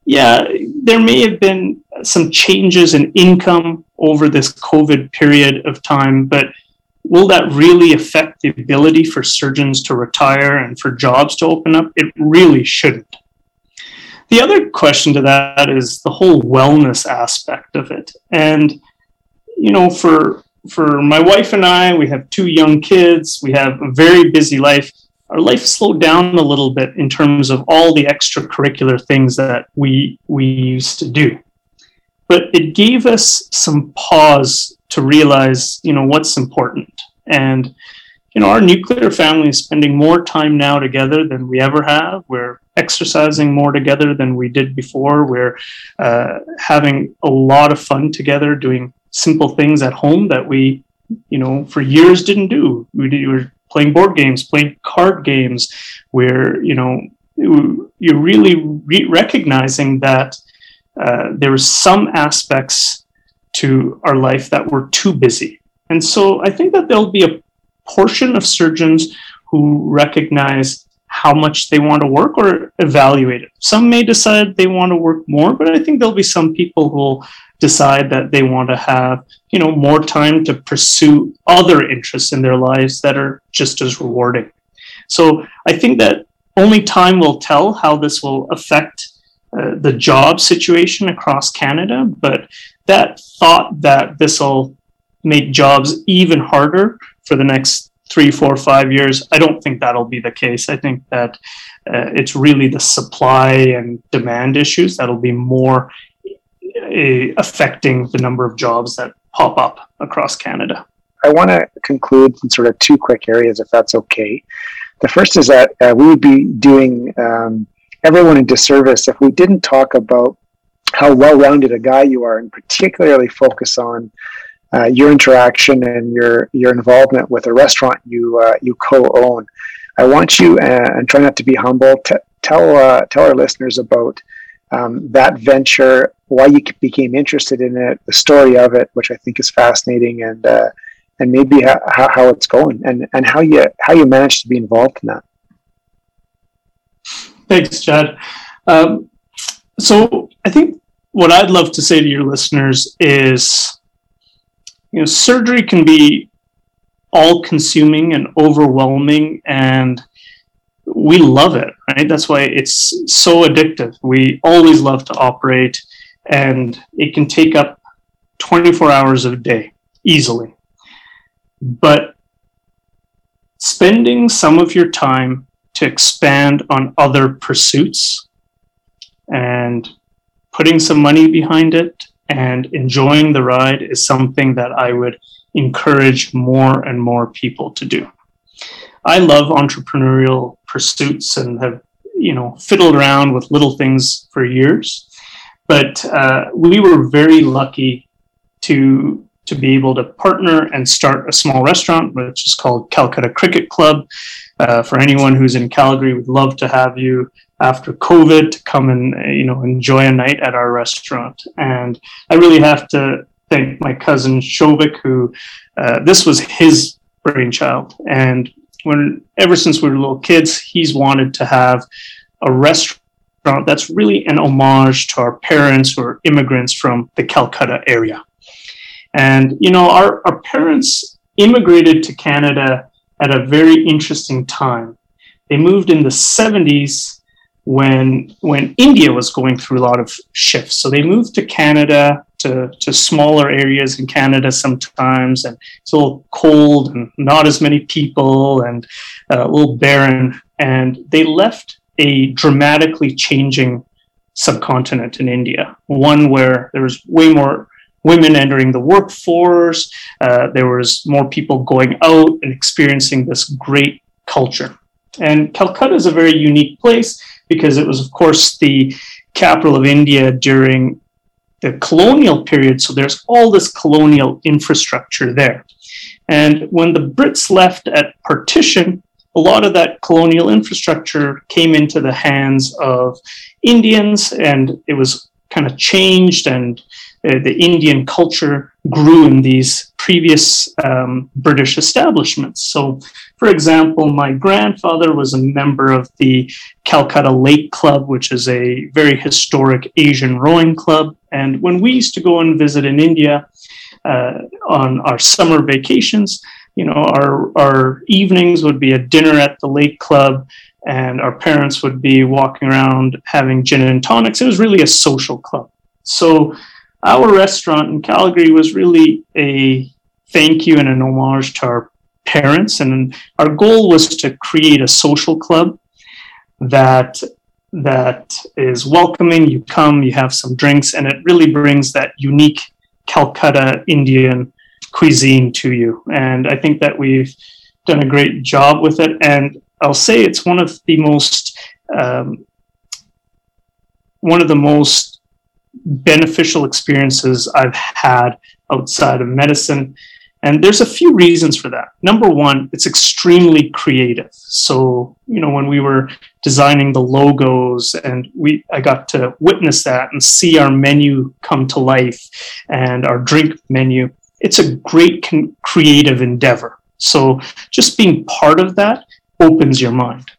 yeah, there may have been some changes in income over this COVID period of time, but will that really affect the ability for surgeons to retire and for jobs to open up? It really shouldn't. The other question to that is the whole wellness aspect of it. And, you know, for for my wife and I, we have two young kids. We have a very busy life. Our life slowed down a little bit in terms of all the extracurricular things that we we used to do. But it gave us some pause to realize, you know, what's important. And you know, our nuclear family is spending more time now together than we ever have. We're exercising more together than we did before. We're uh, having a lot of fun together, doing simple things at home that we, you know, for years didn't do. We, did, we were playing board games, playing card games, where you know you're really re- recognizing that uh, there are some aspects to our life that we're too busy. And so I think that there'll be a portion of surgeons who recognize how much they want to work or evaluate it. Some may decide they want to work more, but I think there'll be some people who will decide that they want to have, you know, more time to pursue other interests in their lives that are just as rewarding. So I think that only time will tell how this will affect uh, the job situation across Canada, but that thought that this will make jobs even harder for the next three, four, five years, I don't think that'll be the case. I think that uh, it's really the supply and demand issues that'll be more uh, affecting the number of jobs that pop up across Canada. I want to conclude in sort of two quick areas, if that's okay. The first is that uh, we would be doing um, everyone a disservice if we didn't talk about how well-rounded a guy you are, and particularly focus on uh, your interaction and your your involvement with a restaurant you uh, you co-own. I want you uh, and try not to be humble. Tell uh, tell our listeners about um, that venture, why you became interested in it, the story of it, which I think is fascinating, and uh, and maybe how, how it's going, and and how you how you managed to be involved in that. Thanks, Chad. Um, so I think what I'd love to say to your listeners is, you know, surgery can be all-consuming and overwhelming, and we love it, right? That's why it's so addictive. We always love to operate, and it can take up 24 hours of a day easily. But spending some of your time to expand on other pursuits and putting some money behind it and enjoying the ride is something that I would encourage more and more people to do. I love entrepreneurial pursuits and have, you know, fiddled around with little things for years. But uh, we were very lucky to to be able to partner and start a small restaurant, which is called Calcutta Cricket Club. Uh, for anyone who's in Calgary, we'd love to have you after COVID to come and you know enjoy a night at our restaurant. And I really have to thank my cousin Shovik, who uh, this was his brainchild. And when ever since we were little kids, he's wanted to have a restaurant that's really an homage to our parents who are immigrants from the Calcutta area. And, you know, our, our parents immigrated to Canada at a very interesting time. They moved in the 70s when when India was going through a lot of shifts. So they moved to Canada to, to smaller areas in Canada sometimes, and it's a little cold and not as many people and uh, a little barren. And they left a dramatically changing subcontinent in India, one where there was way more women entering the workforce. Uh, there was more people going out and experiencing this great culture. And Calcutta is a very unique place because it was, of course, the capital of India during the colonial period. So there's all this colonial infrastructure there. And when the Brits left at partition, a lot of that colonial infrastructure came into the hands of Indians and it was kind of changed and uh, the Indian culture grew in these previous um, British establishments. So, for example, my grandfather was a member of the Calcutta Lake Club, which is a very historic Asian rowing club. And when we used to go and visit in India uh, on our summer vacations, you know, our, our evenings would be a dinner at the Lake Club and our parents would be walking around having gin and tonics. It was really a social club. So our restaurant in Calgary was really a thank you and an homage to our parents. And our goal was to create a social club that that is welcoming. You come, you have some drinks, and it really brings that unique Calcutta Indian cuisine to you. And I think that we've done a great job with it. And I'll say it's one of the most um, one of the most beneficial experiences I've had outside of medicine. And there's a few reasons for that. Number one, it's extremely creative. So, you know, when we were designing the logos and we I got to witness that and see our menu come to life and our drink menu, it's a great con- creative endeavor. So, just being part of that opens your mind.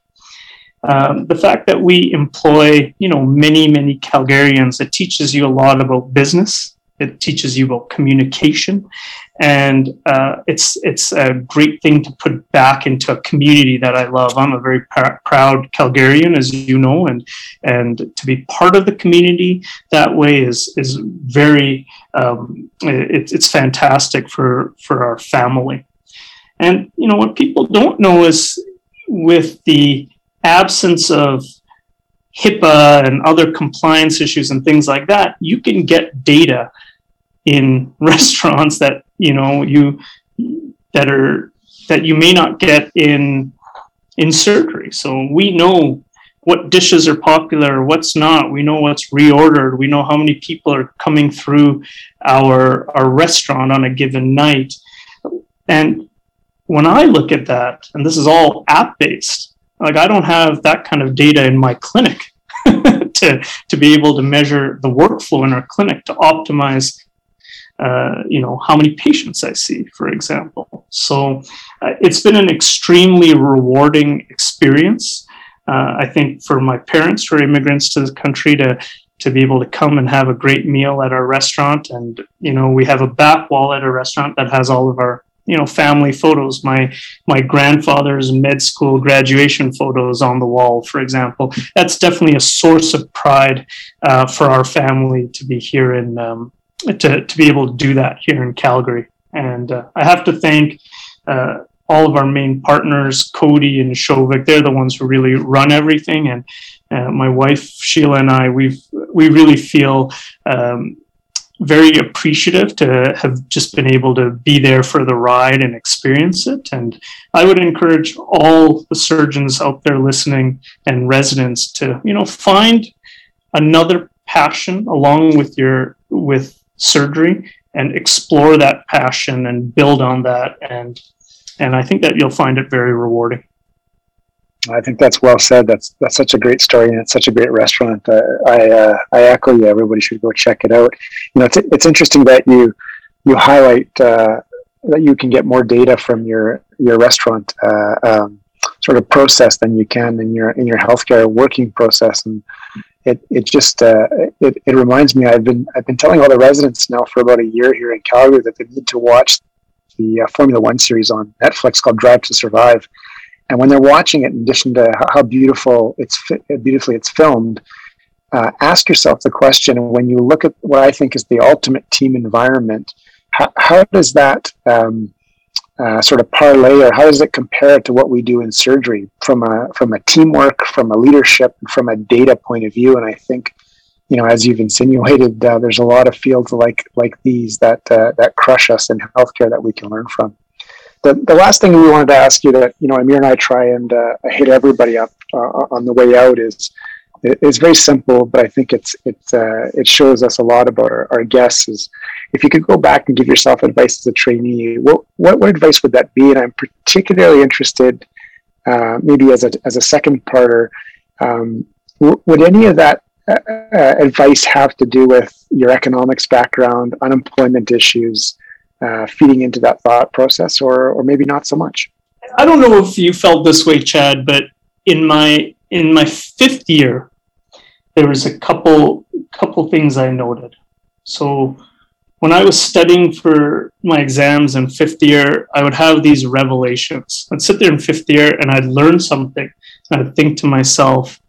Um, the fact that we employ, you know, many, many Calgarians, it teaches you a lot about business. It teaches you about communication, and uh, it's it's a great thing to put back into a community that I love. I'm a very pr- proud Calgarian, as you know, and and to be part of the community that way is is very um, it, it's fantastic for for our family. And you know what people don't know is with the absence of HIPAA and other compliance issues and things like that, you can get data in <laughs> restaurants that you know you that are that you may not get in in surgery. So we know what dishes are popular, what's not. We know what's reordered. We know how many people are coming through our our restaurant on a given night. And when I look at that, and this is all app based, like I don't have that kind of data in my clinic <laughs> to to be able to measure the workflow in our clinic to optimize uh, you know how many patients I see, for example. So uh, it's been an extremely rewarding experience. Uh, I think for my parents who are immigrants to the country to to be able to come and have a great meal at our restaurant, and you know we have a back wall at our restaurant that has all of our you know family photos. My my grandfather's med school graduation photos on the wall for example. That's definitely a source of pride uh, for our family to be here in um, to, to be able to do that here in calgary. And uh, i have to thank uh, all of our main partners cody and shovik. They're the ones who really run everything. And uh, my wife sheila and i we've we really feel um, very appreciative to have just been able to be there for the ride and experience it. And I would encourage all the surgeons out there listening and residents to, you know, find another passion along with your with surgery and explore that passion and build on that and and I think that you'll find it very rewarding. I think that's well said. That's that's such a great story, and it's such a great restaurant. Uh, I uh, I echo you. Everybody should go check it out. You know, it's it's interesting that you you highlight uh, that you can get more data from your your restaurant uh, um, sort of process than you can in your in your healthcare working process, and it it just uh, it, it reminds me. I've been I've been telling all the residents now for about a year here in Calgary that they need to watch the uh, Formula One series on Netflix called Drive to Survive and when they're watching it, in addition to how beautiful it's beautifully it's filmed, uh, ask yourself the question: when you look at what I think is the ultimate team environment, how, how does that um, uh, sort of parlay, or how does it compare to what we do in surgery from a from a teamwork, from a leadership, from a data point of view? And I think you know, as you've insinuated, uh, there's a lot of fields like like these that uh, that crush us in healthcare that we can learn from the, the last thing we wanted to ask you that you know Amir and I try and uh, hit everybody up uh, on the way out is it's very simple, but I think it's it uh, it shows us a lot about our, our guests. Is if you could go back and give yourself advice as a trainee, what what, what advice would that be? And I'm particularly interested, uh, maybe as a as a second parter, um, w- would any of that uh, uh, advice have to do with your economics background, unemployment issues? Uh, feeding into that thought process, or or maybe not so much. I don't know if you felt this way, Chad, but in my in my fifth year, there was a couple couple things I noted. So when I was studying for my exams in fifth year, I would have these revelations. I'd sit there in fifth year and I'd learn something. And I'd think to myself,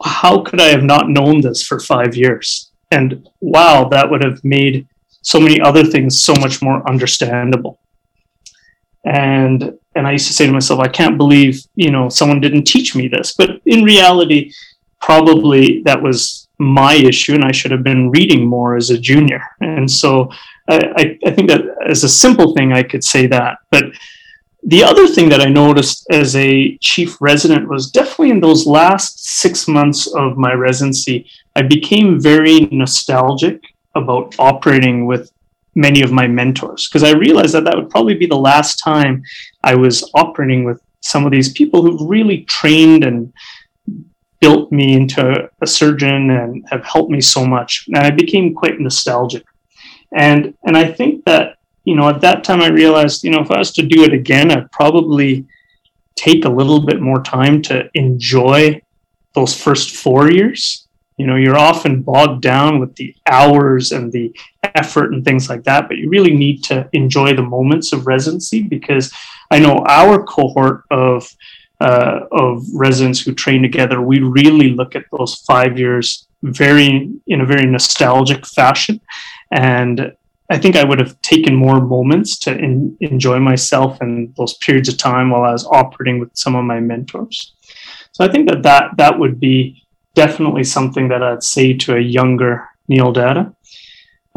how could I have not known this for five years? And wow, that would have made so many other things so much more understandable. And and I used to say to myself, I can't believe you know someone didn't teach me this. But in reality, probably that was my issue, and I should have been reading more as a junior. And so I, I think that as a simple thing, I could say that. But the other thing that I noticed as a chief resident was definitely in those last six months of my residency, I became very nostalgic about operating with many of my mentors because I realized that that would probably be the last time I was operating with some of these people who really trained and built me into a surgeon and have helped me so much. And I became quite nostalgic. And and I think that, you know, at that time I realized, you know, if I was to do it again, I'd probably take a little bit more time to enjoy those first four years. You know, you're often bogged down with the hours and the effort and things like that, but you really need to enjoy the moments of residency because I know our cohort of uh, of residents who train together, we really look at those five years very in a very nostalgic fashion, and I think I would have taken more moments to in, enjoy myself and those periods of time while I was operating with some of my mentors. So I think that that, that would be definitely something that I'd say to a younger Neil Datta.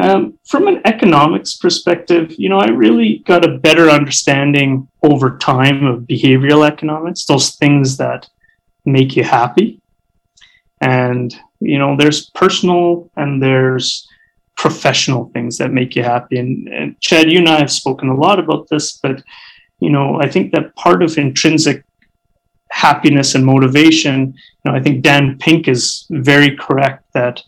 Um, from an economics perspective, you know, I really got a better understanding over time of behavioral economics, those things that make you happy. And, you know, there's personal and there's professional things that make you happy. And, and Chad, you and I have spoken a lot about this, but you know, I think that part of intrinsic happiness and motivation, you know, I think Dan Pink is very correct that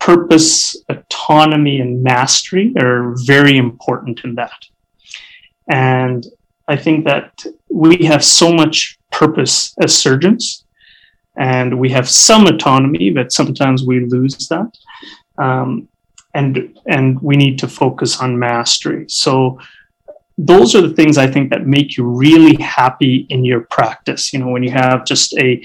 purpose, autonomy, and mastery are very important in that. And I think that we have so much purpose as surgeons, and we have some autonomy, but sometimes we lose that. Um, and and we need to focus on mastery so those are the things i think that make you really happy in your practice. You know when you have just a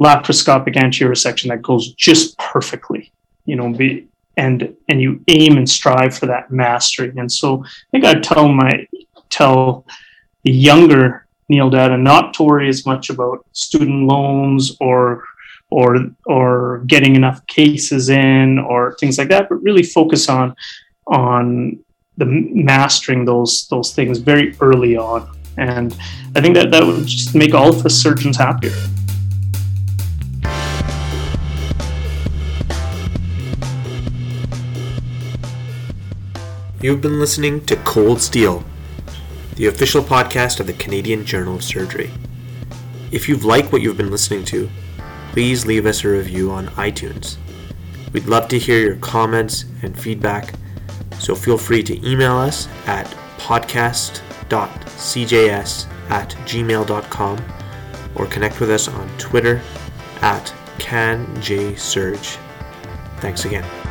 laparoscopic anterior resection that goes just perfectly you know be, and and you aim and strive for that mastery. And so i think i'd tell my tell the younger neil datta not to worry as much about student loans or or or getting enough cases in or things like that, but really focus on on the mastering those those things very early on. And I think that that would just make all of us surgeons happier. You've been listening to Cold Steel, the official podcast of the Canadian Journal of Surgery. If you've liked what you've been listening to, please leave us a review on iTunes. We'd love to hear your comments and feedback, so feel free to email us at podcast.cjs at gmail.com or connect with us on Twitter at canjsurge. Thanks again.